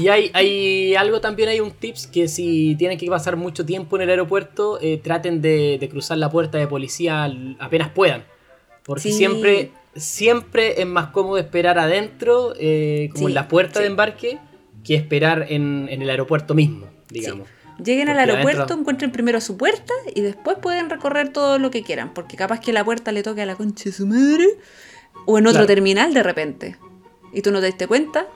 Y hay, hay algo también, hay un tips que si tienen que pasar mucho tiempo en el aeropuerto, eh, traten de, de cruzar la puerta de policía apenas puedan. Porque Sí. siempre, siempre es más cómodo esperar adentro, eh, como Sí, en la puerta de embarque, que esperar en, en el aeropuerto mismo, digamos. Lleguen al aeropuerto, adentro- encuentren primero su puerta y después pueden recorrer todo lo que quieran, porque capaz que la puerta le toque a la concha de su madre o en otro Claro. terminal de repente. Y tú no te diste cuenta.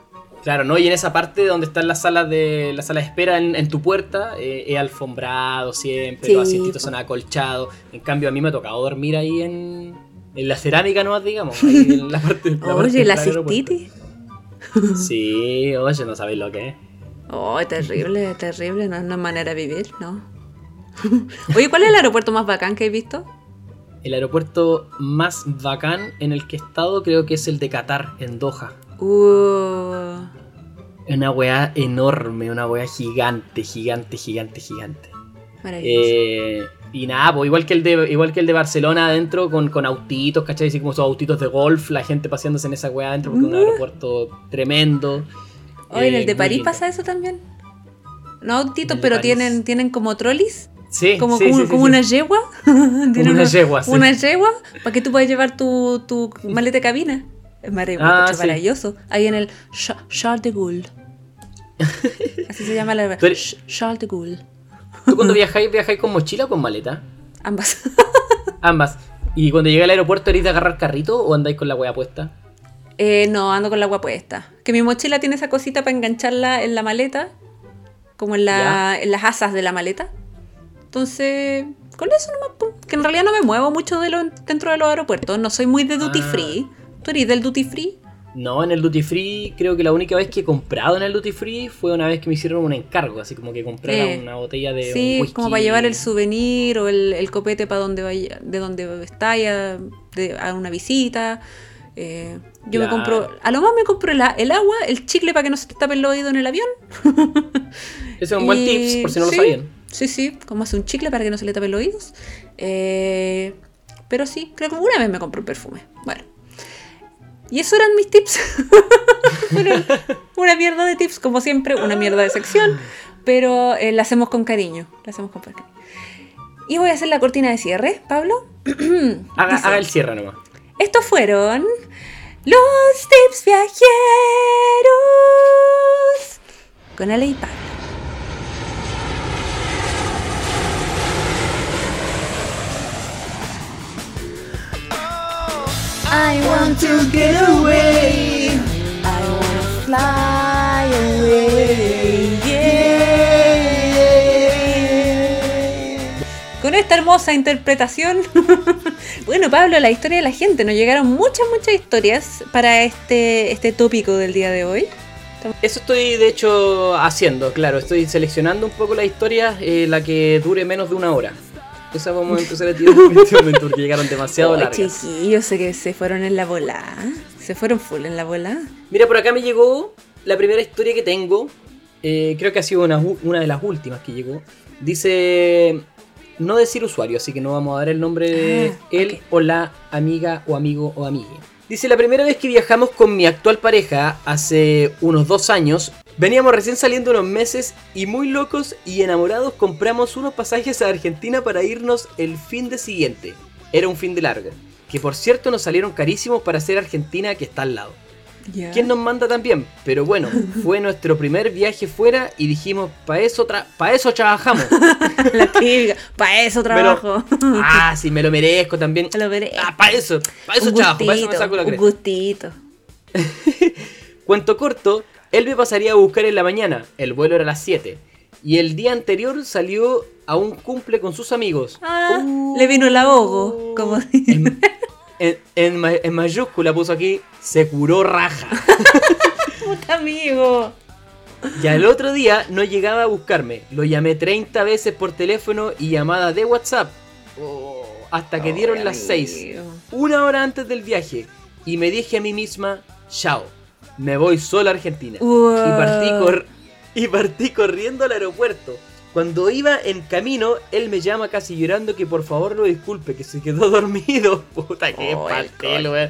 Claro, ¿no? Y en esa parte donde están las salas de la sala de espera en, en tu puerta, eh, es alfombrado siempre, Sí, los asientitos son acolchados. En cambio, a mí me ha tocado dormir ahí en, en la cerámica, ¿no? Digamos, ahí en la parte, la parte Oye, la del aeropuerto. cistitis. Sí, oye, no sabéis lo que es. Oh, terrible, terrible, no es una manera de vivir, ¿no? Oye, ¿cuál es el aeropuerto más bacán que he visto? El aeropuerto más bacán en el que he estado creo que es el de Qatar, en Doha. Uh, Una weá enorme, una weá gigante, gigante, gigante, gigante. maravilloso. Eh, y nada, pues igual que el de, igual que el de Barcelona adentro, con, con autitos, ¿cachai? Así como esos autitos de golf, la gente paseándose en esa weá adentro, porque es un Mm. aeropuerto tremendo. Oye, ¿en Eh, el de muy París pasa eso también? No autitos, En pero París. tienen, tienen como trolis, Sí, como, sí, como, sí, una yegua. Como una yegua. Una yegua para que tú puedas llevar tu, tu maleta de cabina. Es maravilloso, Ah, maravilloso. Ahí en el Cha- Charles de Gaulle. Así se llama la eres- Ch- Charles de Gaulle. ¿Tú cuando viajáis, viajáis con mochila o con maleta? Ambas. Ambas. ¿Y cuando llegáis al aeropuerto eres de agarrar carrito o andáis con la weá puesta? Eh, no, ando con la agua puesta. Que mi mochila tiene esa cosita para engancharla en la maleta, como en, la, en las asas de la maleta. Entonces, con eso nomás, que en realidad no me muevo mucho de lo, dentro de los aeropuertos. No soy muy de duty Ah. free. ¿Tú eres del duty free? No, en el duty free creo que la única vez que he comprado en el duty free fue una vez que me hicieron un encargo, así como que comprara Eh, una botella de Sí, un whisky. como para llevar el souvenir o el, el copete para donde vaya, de donde está a, de- a una visita. Eh, yo me Claro. compro, a lo más me compro el, a- el agua, el chicle para que no se te tape el oído en el avión. Ese es un buen tips, por si no lo sí, sabían. Sí, sí, como hace un chicle para que no se le tapen los oídos. Eh, pero sí, creo que una vez me compré un perfume. Bueno. Y eso eran mis tips. Fueron una mierda de tips, como siempre, una mierda de sección. Pero eh, la hacemos con cariño. La hacemos con cariño. Y voy a hacer la cortina de cierre, Pablo. Haga, haga el cierre nomás. Estos fueron los tips viajeros con Ale y Pablo. I want to get away. I want to fly away. Hermosa interpretación. bueno, Pablo, la historia de la gente. Nos llegaron muchas, muchas historias para este, este tópico del día de hoy. Eso estoy de hecho haciendo, claro. Estoy seleccionando un poco las historias, eh, la que dure menos de una hora. Esa vamos a empezar a tirar definitivamente porque llegaron demasiado Oh, largas. chiquillos, sé que se fueron en la bola. Se fueron full en la bola. Mira, por acá me llegó la primera historia que tengo. eh, creo que ha sido una, una de las últimas que llegó. Dice. No decir usuario, así que no vamos a dar el nombre de Ah, él o la amiga o amigo o amiga. Dice, la primera vez que viajamos con mi actual pareja, hace unos dos años, veníamos recién saliendo unos meses y muy locos y enamorados compramos unos pasajes a Argentina para irnos el fin de siguiente. Era un fin de larga, que por cierto nos salieron carísimos para hacer Argentina que está al lado. ¿Quién nos manda también? Pero bueno, fue nuestro primer viaje fuera y dijimos, para eso, tra- pa eso trabajamos. La típica. Para eso lo- trabajo. ah, sí, me lo merezco también. Me lo veré. Ah, para eso, para eso un trabajo, para eso me saco la un gustito. Cuento corto, él me pasaría a buscar en la mañana, el vuelo era a las 7. Y el día anterior salió a un cumple con sus amigos. Ah, Uh. le vino el ahogo. Como En, en- en en mayúscula puso aquí, se curó raja. puta amigo. Y al otro día no llegaba a buscarme. Lo llamé 30 veces por teléfono y llamadas de WhatsApp. Oh, hasta que dieron las 6. amigo. Una hora antes del viaje. Y me dije a mí misma, chao, me voy sola a Argentina. Wow. Y, partí y partí corriendo al aeropuerto. Cuando iba en camino, él me llama casi llorando que por favor lo disculpe, que se quedó dormido. Puta que Oh, pastel, weón.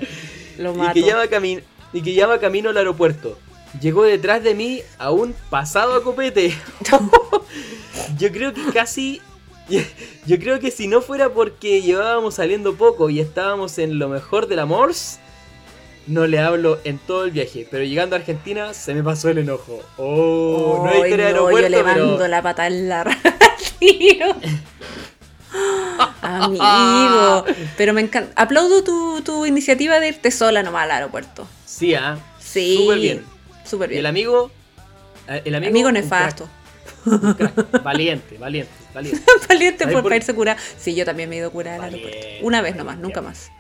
Lo Y que, llama cami- y que llama camino al aeropuerto. Llegó detrás de mí a un pasado a copete. yo creo que casi. Yo creo que si no fuera porque llevábamos saliendo poco y estábamos en lo mejor del amor, no le hablo en todo el viaje. Pero llegando a Argentina se me pasó el enojo. Oh, no hay Ay, historia de no, aeropuerto, yo le pero- mando la pata en la tío. Amigo, pero me encanta. Aplaudo tu, tu iniciativa de irte sola nomás al aeropuerto. Sí, ah. Sí. Súper bien. Súper Y el bien. amigo. eh, El amigo, Amigo un nefasto. crack, un crack. Valiente, valiente, valiente. Valiente por, por- irse curada. Sí, yo también me he ido curada al Valiente, aeropuerto. Una vez nomás, valiente. nunca más.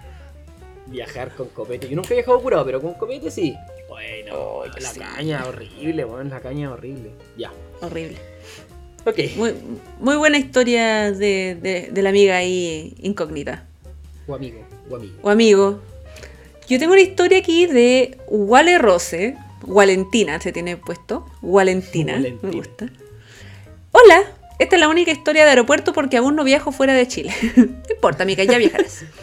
Viajar con copete. Yo nunca he viajado curado, pero con copete sí. Bueno, Ay, la sí. caña horrible, weón. La caña horrible. Ya. Horrible. Ok. Muy, muy buena historia de, de- de la amiga ahí incógnita. O amigo, o amigo. O amigo. Yo tengo una historia aquí de Wale Rose. Valentina se tiene puesto. Valentina. Valentina. Me gusta. Hola. Esta es la única historia de aeropuerto porque aún no viajo fuera de Chile. no importa, amiga, ya viajarás.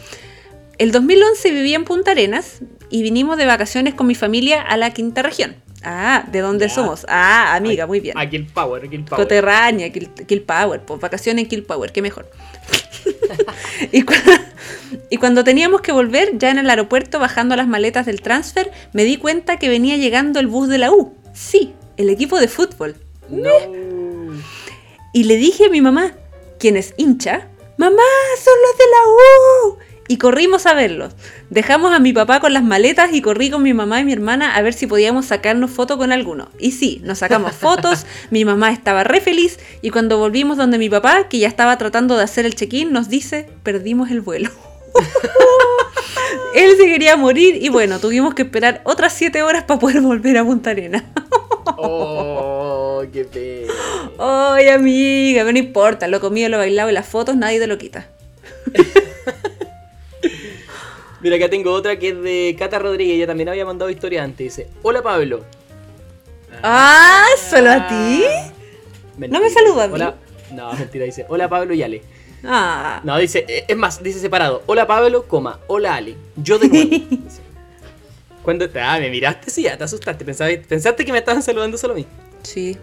El 2011 viví en Punta Arenas y vinimos de vacaciones con mi familia a la quinta región. Ah, ¿de dónde somos? Ah, amiga, muy bien. A Kill Power, Kill Power. Coterránea, Kill, Kill Power, pues vacaciones en Kill Power, qué mejor. y, cu- y cuando teníamos que volver, ya en el aeropuerto, bajando las maletas del transfer, me di cuenta que venía llegando el bus de la U. Sí, el equipo de fútbol. No. Y le dije a mi mamá, quien es hincha, mamá, son los de la U. Y corrimos a verlos. Dejamos a mi papá con las maletas y corrí con mi mamá y mi hermana a ver si podíamos sacarnos foto con alguno. Y sí, nos sacamos fotos, mi mamá estaba re feliz y cuando volvimos donde mi papá, que ya estaba tratando de hacer el check-in, nos dice, perdimos el vuelo. Él se quería morir y bueno, tuvimos que esperar otras 7 horas para poder volver a Punta Arenas. Oh, qué pena. Ay, amiga, no importa, lo comido, lo bailado y las fotos nadie te lo quita. Mira, acá tengo otra que es de Cata Rodríguez. Ella también había mandado historia antes. Dice: Hola Pablo. Ah, ¿solo a ti? Mentira. No me saluda a mí. Hola. No, mentira, dice. Hola Pablo y Ale. Ah. No, dice, eh, es más, dice separado. Hola Pablo, coma, hola Ale. Yo de nuevo. Dice. Cuando te, ah, me miraste, sí, ya te asustaste. Pensaste, pensaste que me estaban saludando solo a mí. Sí.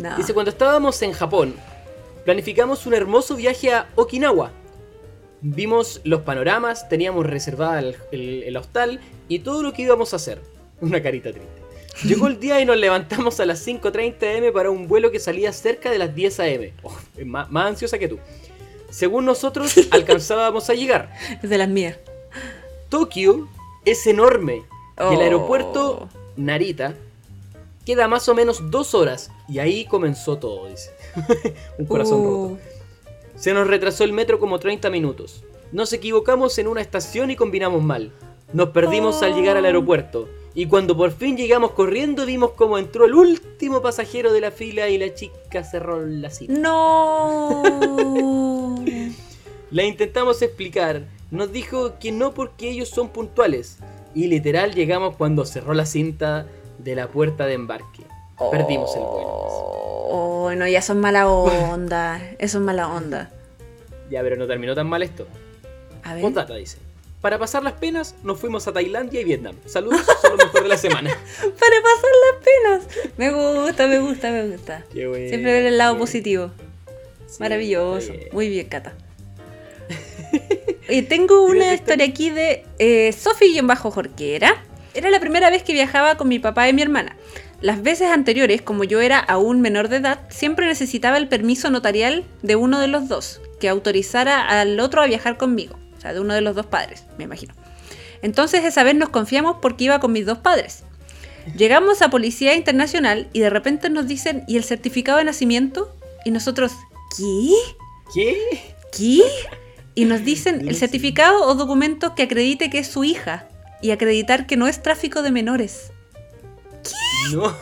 No. Dice, cuando estábamos en Japón, planificamos un hermoso viaje a Okinawa. Vimos los panoramas, teníamos reservada el, el- el hostal y todo lo que íbamos a hacer. Una carita triste. Llegó el día y nos levantamos a las 5.30 am para un vuelo que salía cerca de las 10 am. Oh, más, más ansiosa que tú. Según nosotros, alcanzábamos a llegar. Es de las mías. Tokio es enorme y el Oh. aeropuerto Narita queda más o menos dos horas y ahí comenzó todo, dice. Un corazón Uh, roto. Se nos retrasó el metro como 30 minutos. Nos equivocamos en una estación y combinamos mal. Nos perdimos al llegar al aeropuerto. Y cuando por fin llegamos corriendo vimos cómo entró el último pasajero de la fila y la chica cerró la cita. No. La intentamos explicar. Nos dijo que no porque ellos son puntuales. Y literal llegamos cuando cerró la cinta de la puerta de embarque. Perdimos el vuelo. Oh, no, ya son mala onda. Eso es mala onda. Ya, pero no terminó tan mal esto. A ver. Dice. Para pasar las penas, nos fuimos a Tailandia y Vietnam. Saludos, son lo mejor de la semana. Para pasar las penas. Me gusta, me gusta, me gusta. Qué bueno, Siempre ver el lado positivo. Sí, Maravilloso. bien. Muy bien, Cata. Tengo una ¿Tienes historia aquí de eh, Sofi-Jorquera. Era la primera vez que viajaba con mi papá y mi hermana. Las veces anteriores, como yo era aún menor de edad, siempre necesitaba el permiso notarial de uno de los dos, que autorizara al otro a viajar conmigo. O sea, de uno de los dos padres, me imagino. Entonces esa vez nos confiamos porque iba con mis dos padres. Llegamos a Policía Internacional y de repente nos dicen, ¿y el certificado de nacimiento? Y nosotros, ¿qué? ¿Qué? ¿Qué? Y nos dicen el certificado o documento que acredite que es su hija y acreditar que no es tráfico de menores. No.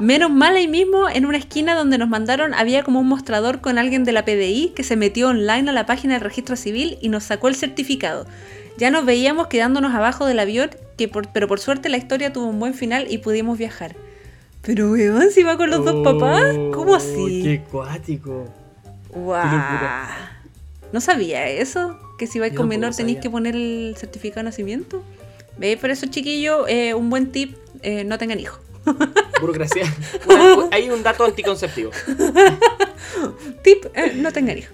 Menos mal ahí mismo, en una esquina donde nos mandaron, había como un mostrador con alguien de la PDI que se metió online a la página del registro civil y nos sacó el certificado. Ya nos veíamos quedándonos abajo del avión, que por- pero por suerte la historia tuvo un buen final y pudimos viajar. Pero weón, si va con los dos papás, ¿cómo Oh, así? Qué cuático. Locura. No sabía eso, que si vais con menor tenéis que poner el certificado de nacimiento. ¿Veis? Por eso, chiquillo, eh, un buen tip, eh, no tengan hijos. Burocracia. Una- hay un dato anticonceptivo. Tip, eh, no tengan hijos.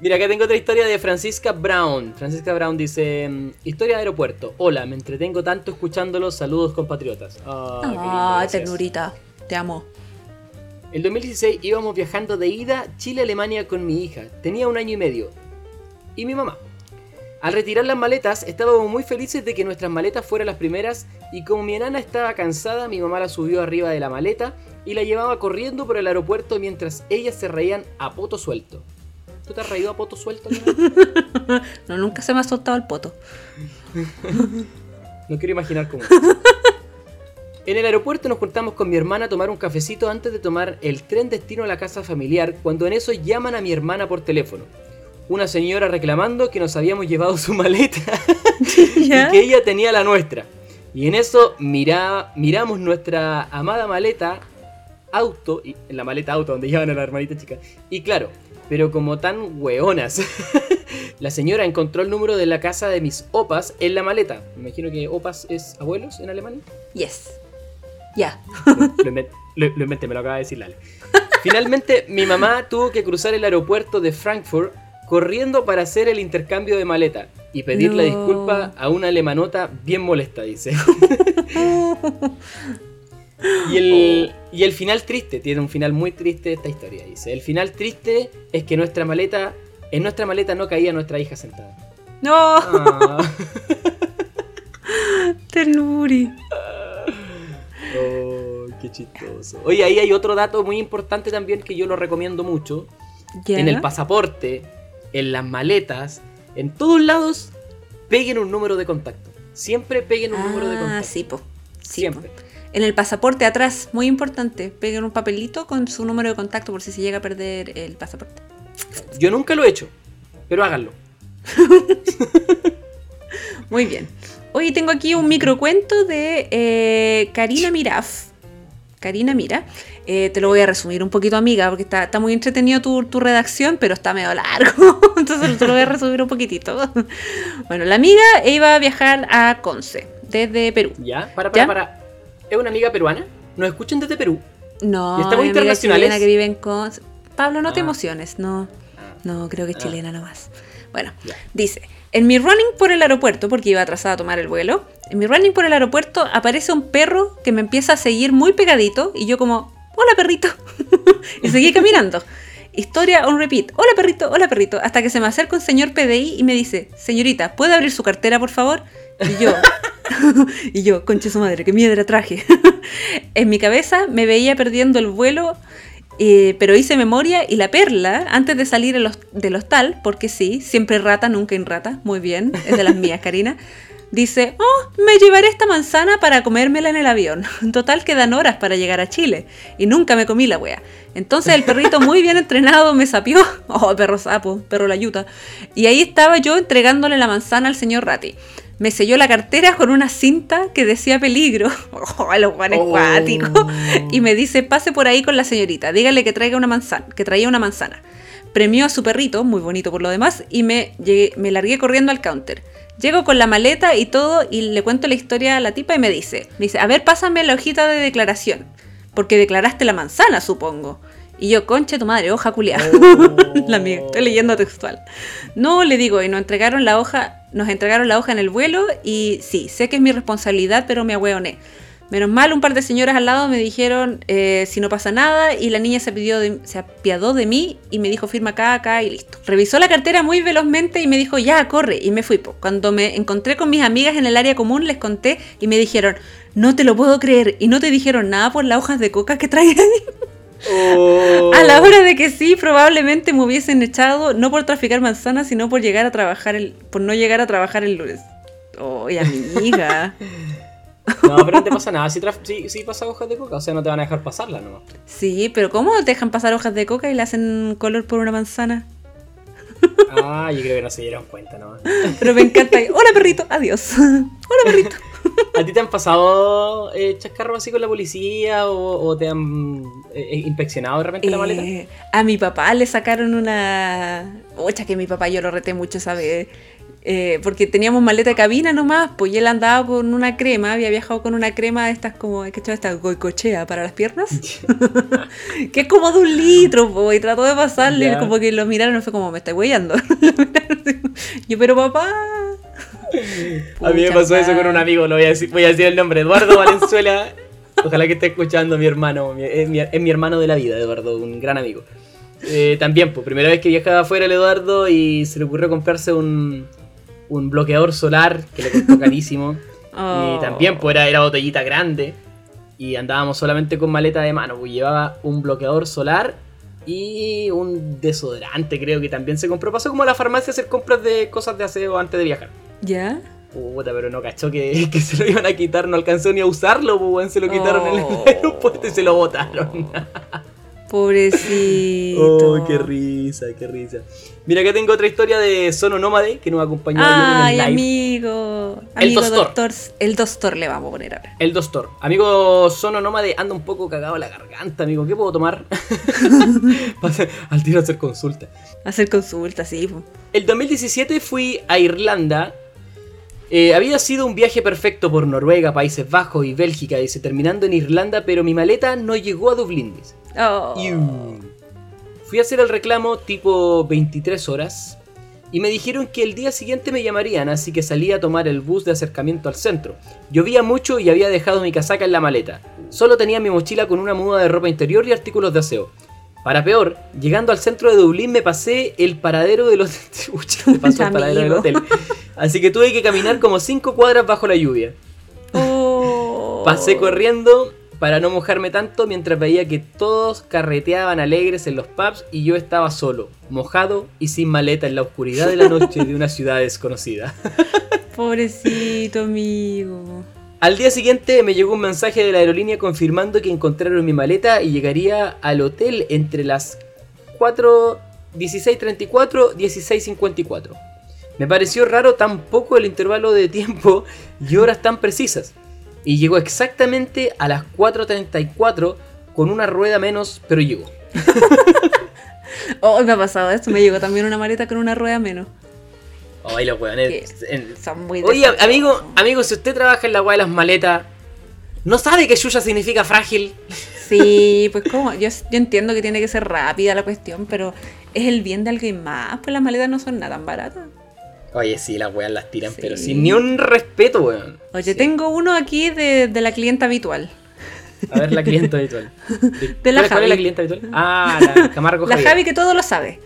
Mira, acá tengo otra historia de Francisca Brown. Francisca Brown dice: mm, Historia de aeropuerto. Hola, me entretengo tanto escuchándolos. Saludos, compatriotas. Ah, Ah, ternurita, te amo. El 2016 íbamos viajando de ida Chile-Alemania con mi hija. Tenía un año y medio. Y mi mamá. Al retirar las maletas, estábamos muy felices de que nuestras maletas fueran las primeras y como mi enana estaba cansada, mi mamá la subió arriba de la maleta y la llevaba corriendo por el aeropuerto mientras ellas se reían a poto suelto. ¿Tú te has reído a poto suelto? No, nunca se me ha soltado el poto. No quiero imaginar cómo. En el aeropuerto nos juntamos con mi hermana a tomar un cafecito antes de tomar el tren destino a la casa familiar, cuando en eso llaman a mi hermana por teléfono. Una señora reclamando que nos habíamos llevado su maleta ¿Ya? y que ella tenía la nuestra. Y en eso mira, miramos nuestra amada maleta auto, y, en la maleta auto donde llevan a la hermanita chica. Y claro, pero como tan hueonas, la señora encontró el número de la casa de mis opas en la maleta. Me imagino que opas es abuelos en alemán. Yes. Ya. Lo, lo- lo inventé, me lo acaba de decir Lale. Finalmente, mi mamá tuvo que cruzar el aeropuerto de Frankfurt corriendo para hacer el intercambio de maleta y pedirle No. disculpa a una alemanota bien molesta, dice. y, el, y el final triste, tiene un final muy triste esta historia, dice. El final triste es que nuestra maleta, en nuestra maleta no caía nuestra hija sentada. No, Ah. ternuri. Oh, qué chistoso. Oye, ahí hay otro dato muy importante también que yo lo recomiendo mucho. Ya. En el pasaporte, en las maletas, en todos lados, peguen un número de contacto. Siempre peguen un número de Ah, contacto. sí, po. Sí, Siempre. po. En el pasaporte atrás, muy importante, peguen un papelito con su número de contacto por si se llega a perder el pasaporte. Yo nunca lo he hecho, pero háganlo. Muy bien. Hoy tengo aquí un microcuento de eh, Karina Miraf. Karina, mira, eh, te lo voy a resumir un poquito, amiga, porque está, está muy entretenido tu, tu redacción, pero está medio largo. Entonces te lo voy a resumir un poquitito. Bueno, la amiga iba a viajar a Conce, desde Perú. ¿Ya? Para, para, ¿Ya? para. ¿Es una amiga peruana? ¿Nos escuchan desde Perú? No, ¿Y estamos amiga internacionales? chilena que vive en Conce. Pablo, no te Ah. emociones, no. Ah. No, creo que es Ah. chilena nomás. Bueno, Ya. dice, en mi running por el aeropuerto, porque iba atrasada a tomar el vuelo, en mi running por el aeropuerto aparece un perro que me empieza a seguir muy pegadito y yo como, hola perrito, y seguí caminando. Historia on repeat, hola perrito, hola perrito, hasta que se me acerca un señor PDI y me dice, señorita, ¿puede abrir su cartera por favor? Y yo, y yo, conche su madre, qué miedra traje. en mi cabeza me veía perdiendo el vuelo eh, pero hice memoria y la perla, antes de salir del hostal, porque sí, siempre rata, nunca en rata, muy bien, es de las mías, Karina, dice, oh, me llevaré esta manzana para comérmela en el avión. Total, quedan horas para llegar a Chile, y nunca me comí la wea. Entonces el perrito muy bien entrenado me sapió, oh, perro sapo, perro la yuta, y ahí estaba yo entregándole la manzana al señor Ratti. Me selló la cartera con una cinta que decía peligro. Oh, los guanes Oh. cuáticos. Y me dice, pase por ahí con la señorita, dígale que traiga una manzana, que traía una manzana. Premió a su perrito, muy bonito por lo demás, y me, llegué- me largué corriendo al counter. Llego con la maleta y todo y le cuento la historia a la tipa y me dice, me dice, a ver, pásame la hojita de declaración, porque declaraste la manzana, supongo. Y yo, conche tu madre, hoja culiada. la amiga, estoy leyendo textual. No, le digo, y nos entregaron la hoja, nos entregaron la hoja en el vuelo y sí, sé que es mi responsabilidad, pero me ahueoné. Menos mal, un par de señoras al lado me dijeron eh, si no pasa nada y la niña se, pidió se apiadó de mí y me dijo firma acá, acá y listo. Revisó la cartera muy velozmente y me dijo ya, corre y me fui. po. Cuando me encontré con mis amigas en el área común les conté y me dijeron no te lo puedo creer y no te dijeron nada por las hojas de coca que traía. Oh. A la hora de que sí, probablemente me hubiesen echado no por traficar manzanas, sino por llegar a trabajar el, por no llegar a trabajar el lunes. Oye, amiga. No, pero no te pasa nada. Si, si, si pasa hojas de coca, o sea, no te van a dejar pasarla nomás. Sí, pero ¿cómo te dejan pasar hojas de coca y le hacen color por una manzana? Ah, yo creo que no se dieron cuenta nomás. Pero me encanta. Hola perrito, adiós. Hola perrito. ¿A ti te han pasado eh, chascarros así con la policía o, o te han eh, inspeccionado de repente la maleta? Eh, a mi papá le sacaron una. Ocha, que mi papá yo lo reté mucho esa vez. Eh, porque teníamos maleta de cabina nomás, pues y él andaba con una crema, había viajado con una crema de estas como, ¿qué chaval? Esta goicochea para las piernas, que es como de un litro, po, y trató de pasarle, como que lo miraron fue como, me está huellando. yo, pero papá. A mí me pasó eso con un amigo, lo voy a decir, voy a decir el nombre, Eduardo Valenzuela. Ojalá que esté escuchando mi hermano, mi- es, mi, es mi hermano de la vida, Eduardo, un gran amigo. Eh, también, pues, primera vez que viajaba afuera el Eduardo y se le ocurrió comprarse un, un bloqueador solar que le costó carísimo. Oh. Y también, pues, era, era botellita grande. Y andábamos solamente con maleta de mano, pues llevaba un bloqueador solar y un desodorante, creo que también se compró. Pasó como a la farmacia a hacer compras de cosas de aseo antes de viajar. ¿Ya? Puta, pero no cachó que, que se lo iban a quitar, no alcanzó ni a usarlo, pues, weón, se lo quitaron en Oh. el aeropuerto y se lo botaron. Pobrecito. Oh, qué risa, qué risa. Mira, acá tengo otra historia de Sono Nómade que nos acompañó Ay, en el live. amigo. El Amigo doctor. doctor. El doctor le vamos a poner ahora. El doctor. Amigo Sono Nómade anda un poco cagado la garganta, amigo. ¿Qué puedo tomar? Al tiro a hacer consulta. Hacer consultas, sí. El 2017 fui a Irlanda. Eh, había sido un viaje perfecto por Noruega, Países Bajos y Bélgica, dice, terminando en Irlanda, pero mi maleta no llegó a Dublín, dice. Oh. Iu. Fui a hacer el reclamo tipo 23 horas y me dijeron que el día siguiente me llamarían, así que salí a tomar el bus de acercamiento al centro. Llovía mucho y había dejado mi casaca en la maleta. Solo tenía mi mochila con una muda de ropa interior y artículos de aseo. Para peor, llegando al centro de Dublín me pasé el paradero del hotel. Me pasó el paradero del hotel. Así que tuve que caminar como 5 cuadras bajo la lluvia. Oh. Pasé corriendo para no mojarme tanto mientras veía que todos carreteaban alegres en los pubs y yo estaba solo, mojado y sin maleta en la oscuridad de la noche de una ciudad desconocida. Pobrecito, amigo. Al día siguiente me llegó un mensaje de la aerolínea confirmando que encontraron mi maleta y llegaría al hotel entre las 4 16.34 16.54. Me pareció raro tan poco el intervalo de tiempo y horas tan precisas. y llegó exactamente a las 4.34 con una rueda menos, pero llegó. Oh, me ha pasado esto. Me llegó también una maleta con una rueda menos. Ay, los weones. En- Son muy Oye, amigo, amigo, si usted trabaja en la weá de las maletas, ¿no sabe que Yuya significa frágil? Sí, pues como, yo, yo entiendo que tiene que ser rápida la cuestión, pero es el bien de alguien más, pues las maletas no son nada tan baratas. Oye, sí, las weas las tiran, Sí. pero sin ni un respeto, weón. Oye, Sí. tengo uno aquí de, de la clienta habitual. A ver, la clienta habitual. De la ¿Cuál, cuál es la Javi. clienta habitual? Ah, la Camargo La Javier. Javi que todo lo sabe.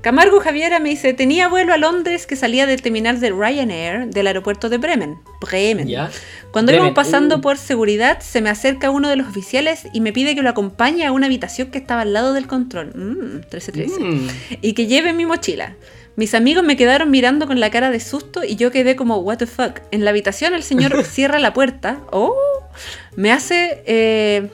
Camargo Javiera me dice, tenía vuelo a Londres que salía del terminal de Ryanair del aeropuerto de Bremen. Bremen. ¿Ya? Cuando Bremen, íbamos pasando uh. por seguridad, se me acerca uno de los oficiales y me pide que lo acompañe a una habitación que estaba al lado del control. Mm, 1313. Mm. Y que lleve mi mochila. Mis amigos me quedaron mirando con la cara de susto y yo quedé como, what the fuck. En la habitación el señor cierra la puerta. Oh, me hace... eh,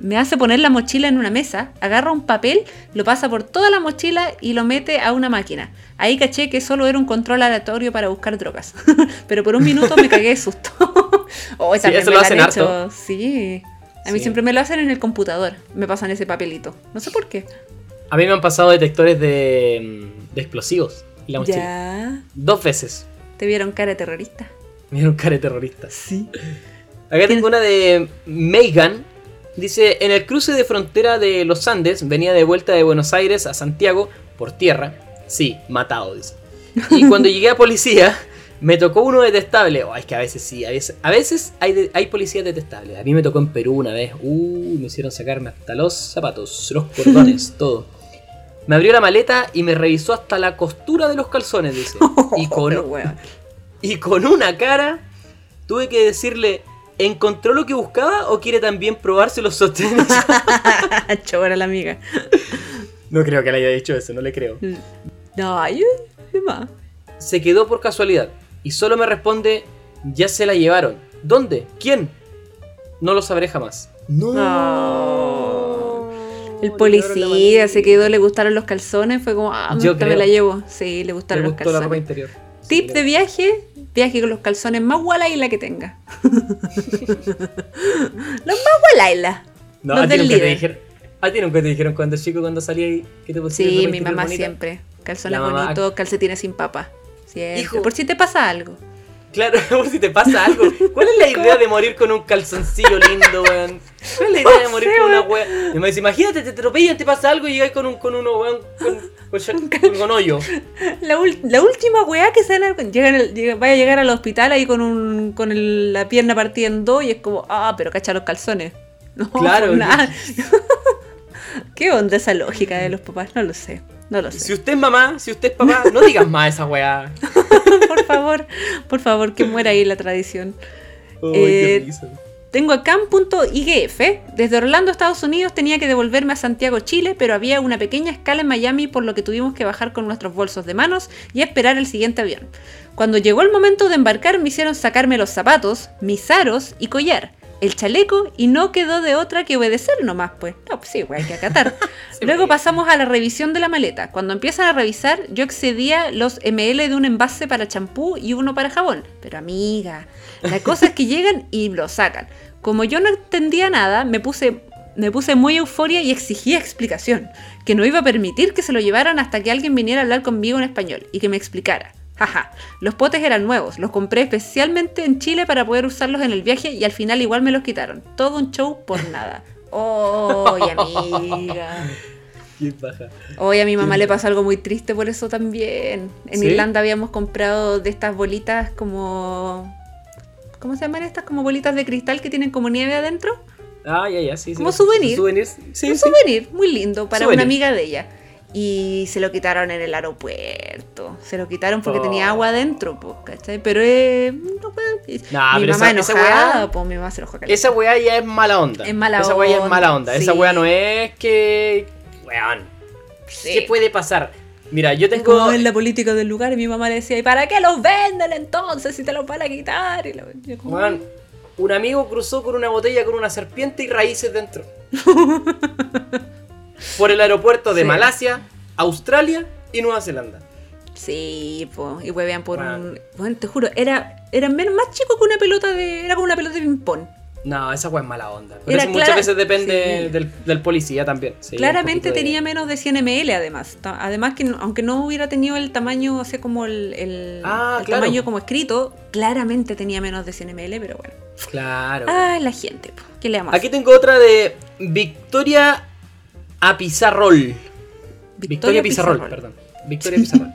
me hace poner la mochila en una mesa, agarra un papel, lo pasa por toda la mochila y lo mete a una máquina. Ahí caché que solo era un control aleatorio para buscar drogas. Pero por un minuto me cagué de susto. oh, Sí, eso lo hacen han hecho. harto. Sí. A mí Sí. siempre me lo hacen en el computador. Me pasan ese papelito. No sé por qué. A mí me han pasado detectores de, mm, de explosivos. en la mochila. Ya. Dos veces. Te vieron cara de terrorista. Me dieron cara de terrorista. Sí. Acá tengo una de Megan. Dice, en el cruce de frontera de los Andes, venía de vuelta de Buenos Aires a Santiago por tierra. Sí, matado, dice. Y cuando llegué a policía, me tocó uno detestable. Oh, es que a veces sí, a veces, a veces hay, de- hay policías detestables. A mí me tocó en Perú una vez. Uh, me hicieron sacarme hasta los zapatos, los cordones, todo. Me abrió la maleta y me revisó hasta la costura de los calzones, dice. Y con, y con una cara tuve que decirle, ¿encontró lo que buscaba o quiere también probarse los sostenes? Chora la amiga. no creo que le haya dicho eso, no le creo. No, ay, de más. Se quedó por casualidad y solo me responde, ya se la llevaron. ¿Dónde? ¿Quién? No lo sabré jamás. No. No. El policía se quedó, le gustaron los calzones, fue como, ah, Yo me la llevo. Sí, le gustaron Le los gustó la ropa calzones. interior. Tip Sí, de viaje, viaje con los calzones más gualaila que tenga. los más gualaila. No, los a ti, nunca te dijeron, a ti nunca te dijeron cuando chico, cuando salía y que te pusieron Sí, mi mamá bonita? siempre. Calzones mamá- bonitos, calcetines sin papa. Siempre. Hijo. Por si te pasa algo. Claro, por si te pasa algo. ¿Cuál es la idea de morir con un calzoncillo lindo, weón? ¿Cuál es la idea de morir con una weá? Y me dice, imagínate, te atropellan, te pasa algo y llegas con un con uno, weón, con, con, con- con hoyo. La, la última weá que se llega- vaya a llegar al hospital ahí con un con el- la pierna partida en dos y es como, ah, pero cacha los calzones. No, Claro. nada. ¿Qué onda esa lógica de los papás? No lo sé. No lo Si sé. usted es mamá, si usted es papá, no digas más esa weá. Por favor, por favor, que muera ahí la tradición. Eh, qué risa. Tengo acá un punto IGF. Desde Orlando, Estados Unidos, tenía que devolverme a Santiago, Chile, pero había una pequeña escala en Miami, por lo que tuvimos que bajar con nuestros bolsos de manos y esperar el siguiente avión. Cuando llegó el momento de embarcar, me hicieron sacarme los zapatos, mis aros y collar, el chaleco, y no quedó de otra que obedecer nomás, pues. No, pues sí, güey, hay que acatar. Luego pasamos a la revisión de la maleta. Cuando empiezan a revisar, yo excedía los ml de un envase para champú y uno para jabón. Pero amiga, la cosa es que llegan y lo sacan. Como yo no entendía nada, me puse, me puse muy euforia y exigía explicación. Que no iba a permitir que se lo llevaran hasta que alguien viniera a hablar conmigo en español y que me explicara. Jaja, los potes eran nuevos, los compré especialmente en Chile para poder usarlos en el viaje y al final igual me los quitaron. Todo un show por nada. ¡Oh, amiga! Qué paja. Hoy a mi mamá le pasó algo muy triste por eso también. En ¿Sí? Irlanda habíamos comprado de estas bolitas como... ¿Cómo se llaman estas? Como bolitas de cristal que tienen como nieve adentro. Ah, ya, ya, sí, sí. Como souvenir. Souvenirs, sí, un sí. souvenir muy lindo para Souvenir. una amiga de ella. Y se lo quitaron en el aeropuerto. Se lo quitaron porque Oh. tenía agua adentro, pues, ¿cachai? Pero eh, no puede- Nah, mi pero mamá esa- esa enojada, weá- pues mi mamá se enojó. Esa weá ya es mala onda. Es mala Esa weá ya es mala onda, onda. Esa sí. weá no es que. Weón. Sí. ¿Qué puede pasar? Mira, yo Es tengo. como en la política del lugar y mi mamá le decía, ¿y para qué los venden entonces si te los van a quitar? Y la- yo como, Weón, un amigo cruzó con una botella con una serpiente y raíces dentro. Por el aeropuerto de Sí. Malasia, Australia y Nueva Zelanda. Sí, po, y huevean por Bueno. un. Bueno, te juro, era, era menos más chico que una pelota de. Era como una pelota de ping-pong. No, esa weá es mala onda. Pero eso muchas veces depende sí. del, del policía también. Sí, Claramente de- tenía menos de 100 ml además. Además que aunque no hubiera tenido el tamaño, o sea, como el, el- Ah, el claro. tamaño como escrito, claramente tenía menos de 100 ml, pero bueno. Claro. Ah, la gente, po. ¿qué le vamos a Aquí tengo otra de Victoria Apizarrol. Victoria, Pizarrol, perdón. Victoria Pizarrol.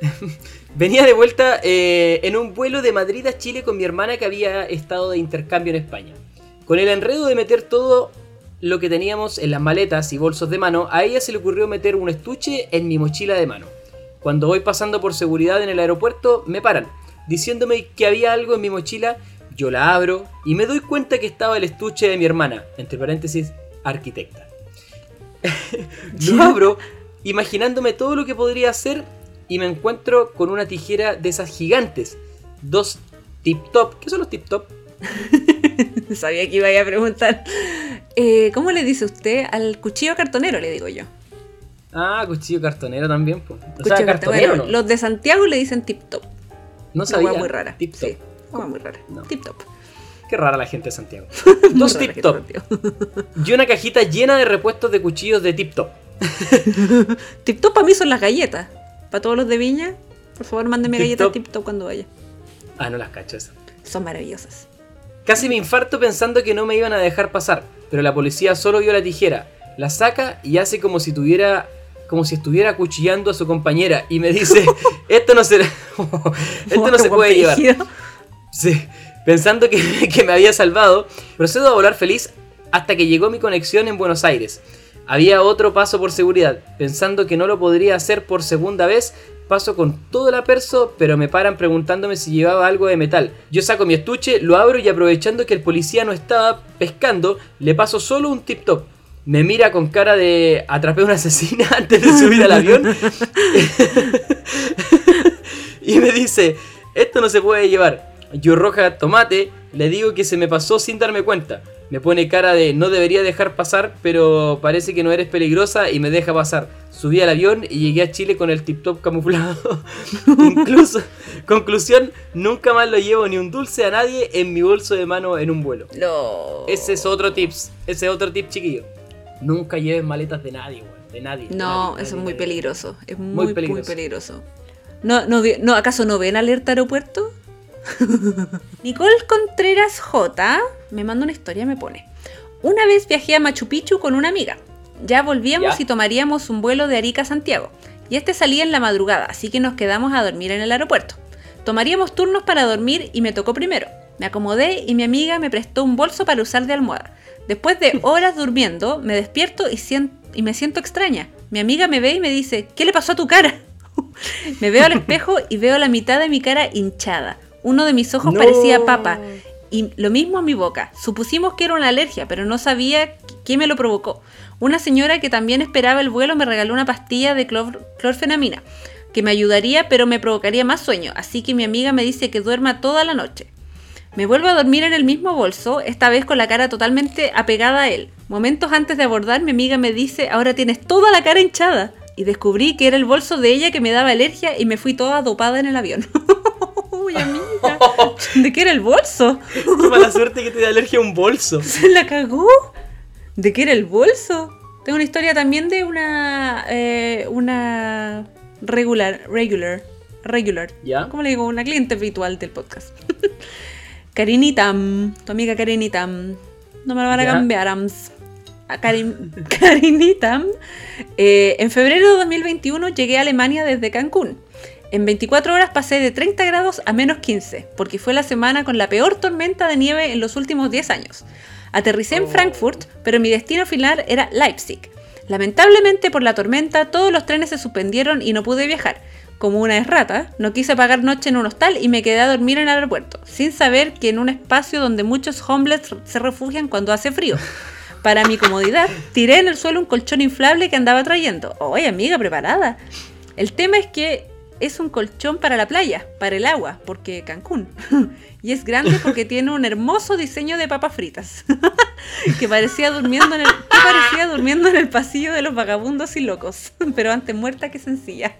Venía de vuelta eh, en un vuelo de Madrid a Chile con mi hermana que había estado de intercambio en España. Con el enredo de meter todo lo que teníamos en las maletas y bolsos de mano, a ella se le ocurrió meter un estuche en mi mochila de mano. Cuando voy pasando por seguridad en el aeropuerto, me paran, diciéndome que había algo en mi mochila. Yo la abro y me doy cuenta que estaba el estuche de mi hermana, entre paréntesis, arquitecta. lo abro, imaginándome todo lo que podría hacer y me encuentro con una tijera de esas gigantes. Dos tip top. ¿Qué son los tip top? Sabía que iba a preguntar. Eh, ¿Cómo le dice usted al cuchillo cartonero? Le digo yo. Ah, cuchillo cartonero también, pues. O Cuchillo sea, cartonero. cartonero, Bueno, ¿no? Los de Santiago le dicen tip top. No Una sabía. hueá muy rara. Tip top. Sí, hueá muy rara. No. Tip top. Qué rara la gente de Santiago. Dos tip top. Y una cajita llena de repuestos de cuchillos de tip top. Tip top para mí son las galletas. Para todos los de Viña, por favor, mándenme Tip galletas top. tip top cuando vaya. Ah, no las cacho esas. Son maravillosas. Casi me infarto pensando que no me iban a dejar pasar, pero la policía solo vio la tijera, la saca y hace como si tuviera como si estuviera acuchillando a su compañera y me dice, esto no se esto no se puede llevar. Sí, pensando que, que me había salvado, procedo a volar feliz hasta que llegó mi conexión en Buenos Aires. Había otro paso por seguridad, pensando que no lo podría hacer por segunda vez, paso con todo el aperso, pero me paran preguntándome si llevaba algo de metal. Yo saco mi estuche, lo abro y aprovechando que el policía no estaba pescando, le paso solo un tip top. Me mira con cara de atrapé a una asesina antes de subir al avión. y me dice, esto no se puede llevar. Yo roja tomate, le digo que se me pasó sin darme cuenta. Me pone cara de no debería dejar pasar, pero parece que no eres peligrosa y me deja pasar. Subí al avión y llegué a Chile con el tip top camuflado. Incluso, conclusión, nunca más lo llevo ni un dulce a nadie en mi bolso de mano en un vuelo. No. Ese es otro tips, ese es otro tip chiquillo. Nunca lleves maletas de nadie, güey. De nadie. de No, nadie, eso es muy nadie. peligroso. Es muy, Muy muy peligroso. peligroso. No, no, no, ¿Acaso no ven alerta aeropuerto? Nicole Contreras J me manda una historia, me pone. Una vez viajé a Machu Picchu con una amiga. Ya volvíamos Ya. y tomaríamos un vuelo de Arica a Santiago. Y este salía en la madrugada, así que nos quedamos a dormir en el aeropuerto. Tomaríamos turnos para dormir y me tocó primero. Me acomodé y mi amiga me prestó un bolso para usar de almohada. Después de horas durmiendo, me despierto y, y me siento extraña. Mi amiga me ve y me dice, ¿qué le pasó a tu cara? me veo al espejo y veo la mitad de mi cara hinchada. Uno de mis ojos No. parecía papa y lo mismo en mi boca. Supusimos que era una alergia, pero no sabía qué me lo provocó. Una señora que también esperaba el vuelo me regaló una pastilla de clor- clorfenamina que me ayudaría, pero me provocaría más sueño, así que mi amiga me dice que duerma toda la noche. Me vuelvo a dormir en el mismo bolso, esta vez con la cara totalmente apegada a él. Momentos antes de abordar, mi amiga me dice, ahora tienes toda la cara hinchada. Y descubrí que era el bolso de ella que me daba alergia y me fui toda dopada en el avión. Uy, amiga, ¿de qué era el bolso? Qué mala suerte que te da alergia a un bolso. ¿Se la cagó? ¿De qué era el bolso? Tengo una historia también de una. eh, una. regular. regular. regular. ¿Ya? ¿Cómo le digo? Una cliente habitual del podcast. Karinitam. Tu amiga Karinitam. No me lo van a ¿Ya? cambiar, Ams. A Karin- Karinitam. Eh, en febrero de 2021 llegué a Alemania desde Cancún. En 24 horas pasé de 30 grados a menos 15, porque fue la semana con la peor tormenta de nieve en los últimos 10 años. Aterricé en Oh. Frankfurt, pero mi destino final era Leipzig. Lamentablemente por la tormenta todos los trenes se suspendieron y no pude viajar. Como una errata, no quise pagar noche en un hostal y me quedé a dormir en el aeropuerto, sin saber que en un espacio donde muchos homeless se refugian cuando hace frío. Para mi comodidad, tiré en el suelo un colchón inflable que andaba trayendo. Oye, amiga, preparada. El tema es que es un colchón para la playa, para el agua, porque Cancún. y es grande porque tiene un hermoso diseño de papas fritas. que parecía durmiendo, en el, que parecía durmiendo en el pasillo de los vagabundos y locos. Pero antes muerta que sencilla.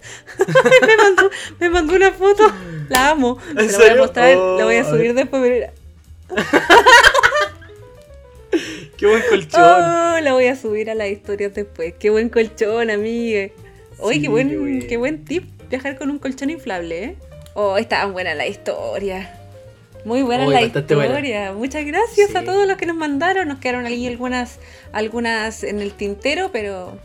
me, mandó, me mandó una foto. La amo. ¿En Se la voy a mostrar, Oh, la voy a a subir después. mira. Qué buen colchón. Oh, la voy a subir a las historias después. Qué buen colchón, amigue. Oye, Sí, qué, buen, qué buen tip viajar con un colchón inflable, ¿eh? Oh, estaban buena la historia. Muy buena Uy, la historia. Muchas gracias a todos los que nos mandaron. Nos quedaron ahí algunas, algunas en el tintero, pero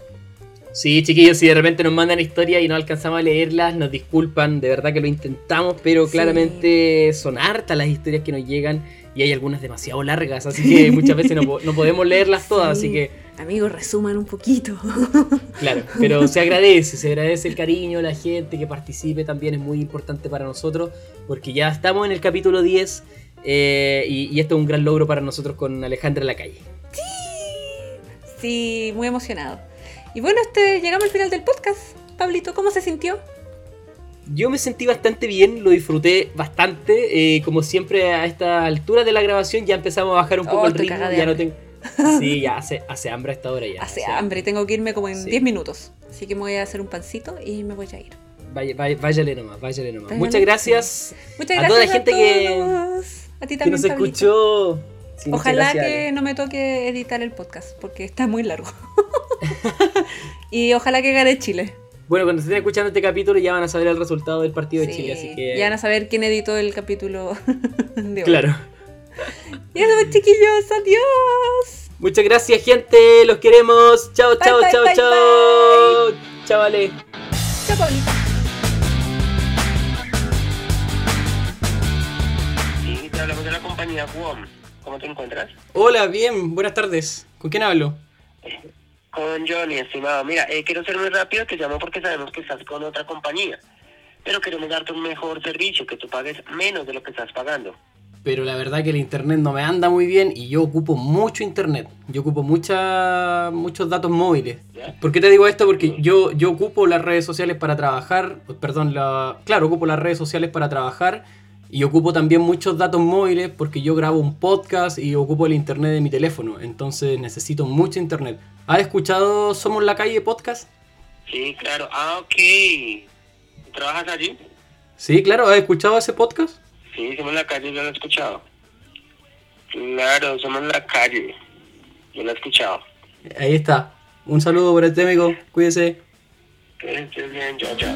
Sí, chiquillos, si de repente nos mandan historias y no alcanzamos a leerlas, nos disculpan, de verdad que lo intentamos, pero Sí. claramente son hartas las historias que nos llegan y hay algunas demasiado largas, así que muchas veces no, no podemos leerlas todas, Sí. así que, amigos, resuman un poquito. claro, pero se agradece, se agradece el cariño, la gente que participe también es muy importante para nosotros, porque ya estamos en el capítulo 10 eh, y, y esto es un gran logro para nosotros con Alejandra en la calle. Sí, muy emocionado. Y bueno, este, llegamos al final del podcast. Pablito, ¿cómo se sintió? Yo me sentí bastante bien, lo disfruté bastante. eh, como siempre, a esta altura de la grabación ya empezamos a bajar un poco Oh, el estoy ritmo. Ya no tengo. Sí, ya hace, hace hambre a esta hora ya. Hace sea, hambre, tengo que irme como en Sí. 10 minutos. Así que me voy a hacer un pancito y me voy a ir. Vaya, vaya- váyale nomás, váyale nomás. Váyale. Muchas gracias Muchas a gracias toda la gente a que, todos. A ti que también, nos escuchó. Sí, Ojalá gracias, que Ale. no me toque editar el podcast porque está muy largo. y ojalá que gane Chile. Bueno, cuando estén escuchando este capítulo ya van a saber el resultado del partido de Chile, así que. Ya van a saber quién editó el capítulo de hoy. Claro. Y eso, chiquillos, adiós. Muchas gracias, gente. Los queremos. Chao, chao, chao, chao. Chao, Ale. Chao, Pablito. Sí, te hablamos de la compañía WOM. ¿Cómo te encuentras? Hola, bien. Buenas tardes. ¿Con quién hablo? Con Johnny, estimado. Mira, eh, quiero ser muy rápido, te llamo porque sabemos que estás con otra compañía. Pero queremos darte un mejor servicio, que tú pagues menos de lo que estás pagando. Pero la verdad que el internet no me anda muy bien y yo ocupo mucho internet. Yo ocupo mucha, muchos datos móviles. ¿Por qué te digo esto? Porque yo, yo ocupo las redes sociales para trabajar, perdón, la, claro, ocupo las redes sociales para trabajar y ocupo también muchos datos móviles porque yo grabo un podcast y ocupo el internet de mi teléfono, entonces necesito mucho internet. ¿Has escuchado Somos la Calle podcast? Sí, claro. Ah, ok. ¿Trabajas allí? Sí, claro, ¿has escuchado ese podcast? Sí, somos la calle, yo lo he escuchado. Claro, somos la calle. Yo lo he escuchado. Ahí está. Un saludo por este amigo, cuídese. Que estés bien, chao, chao.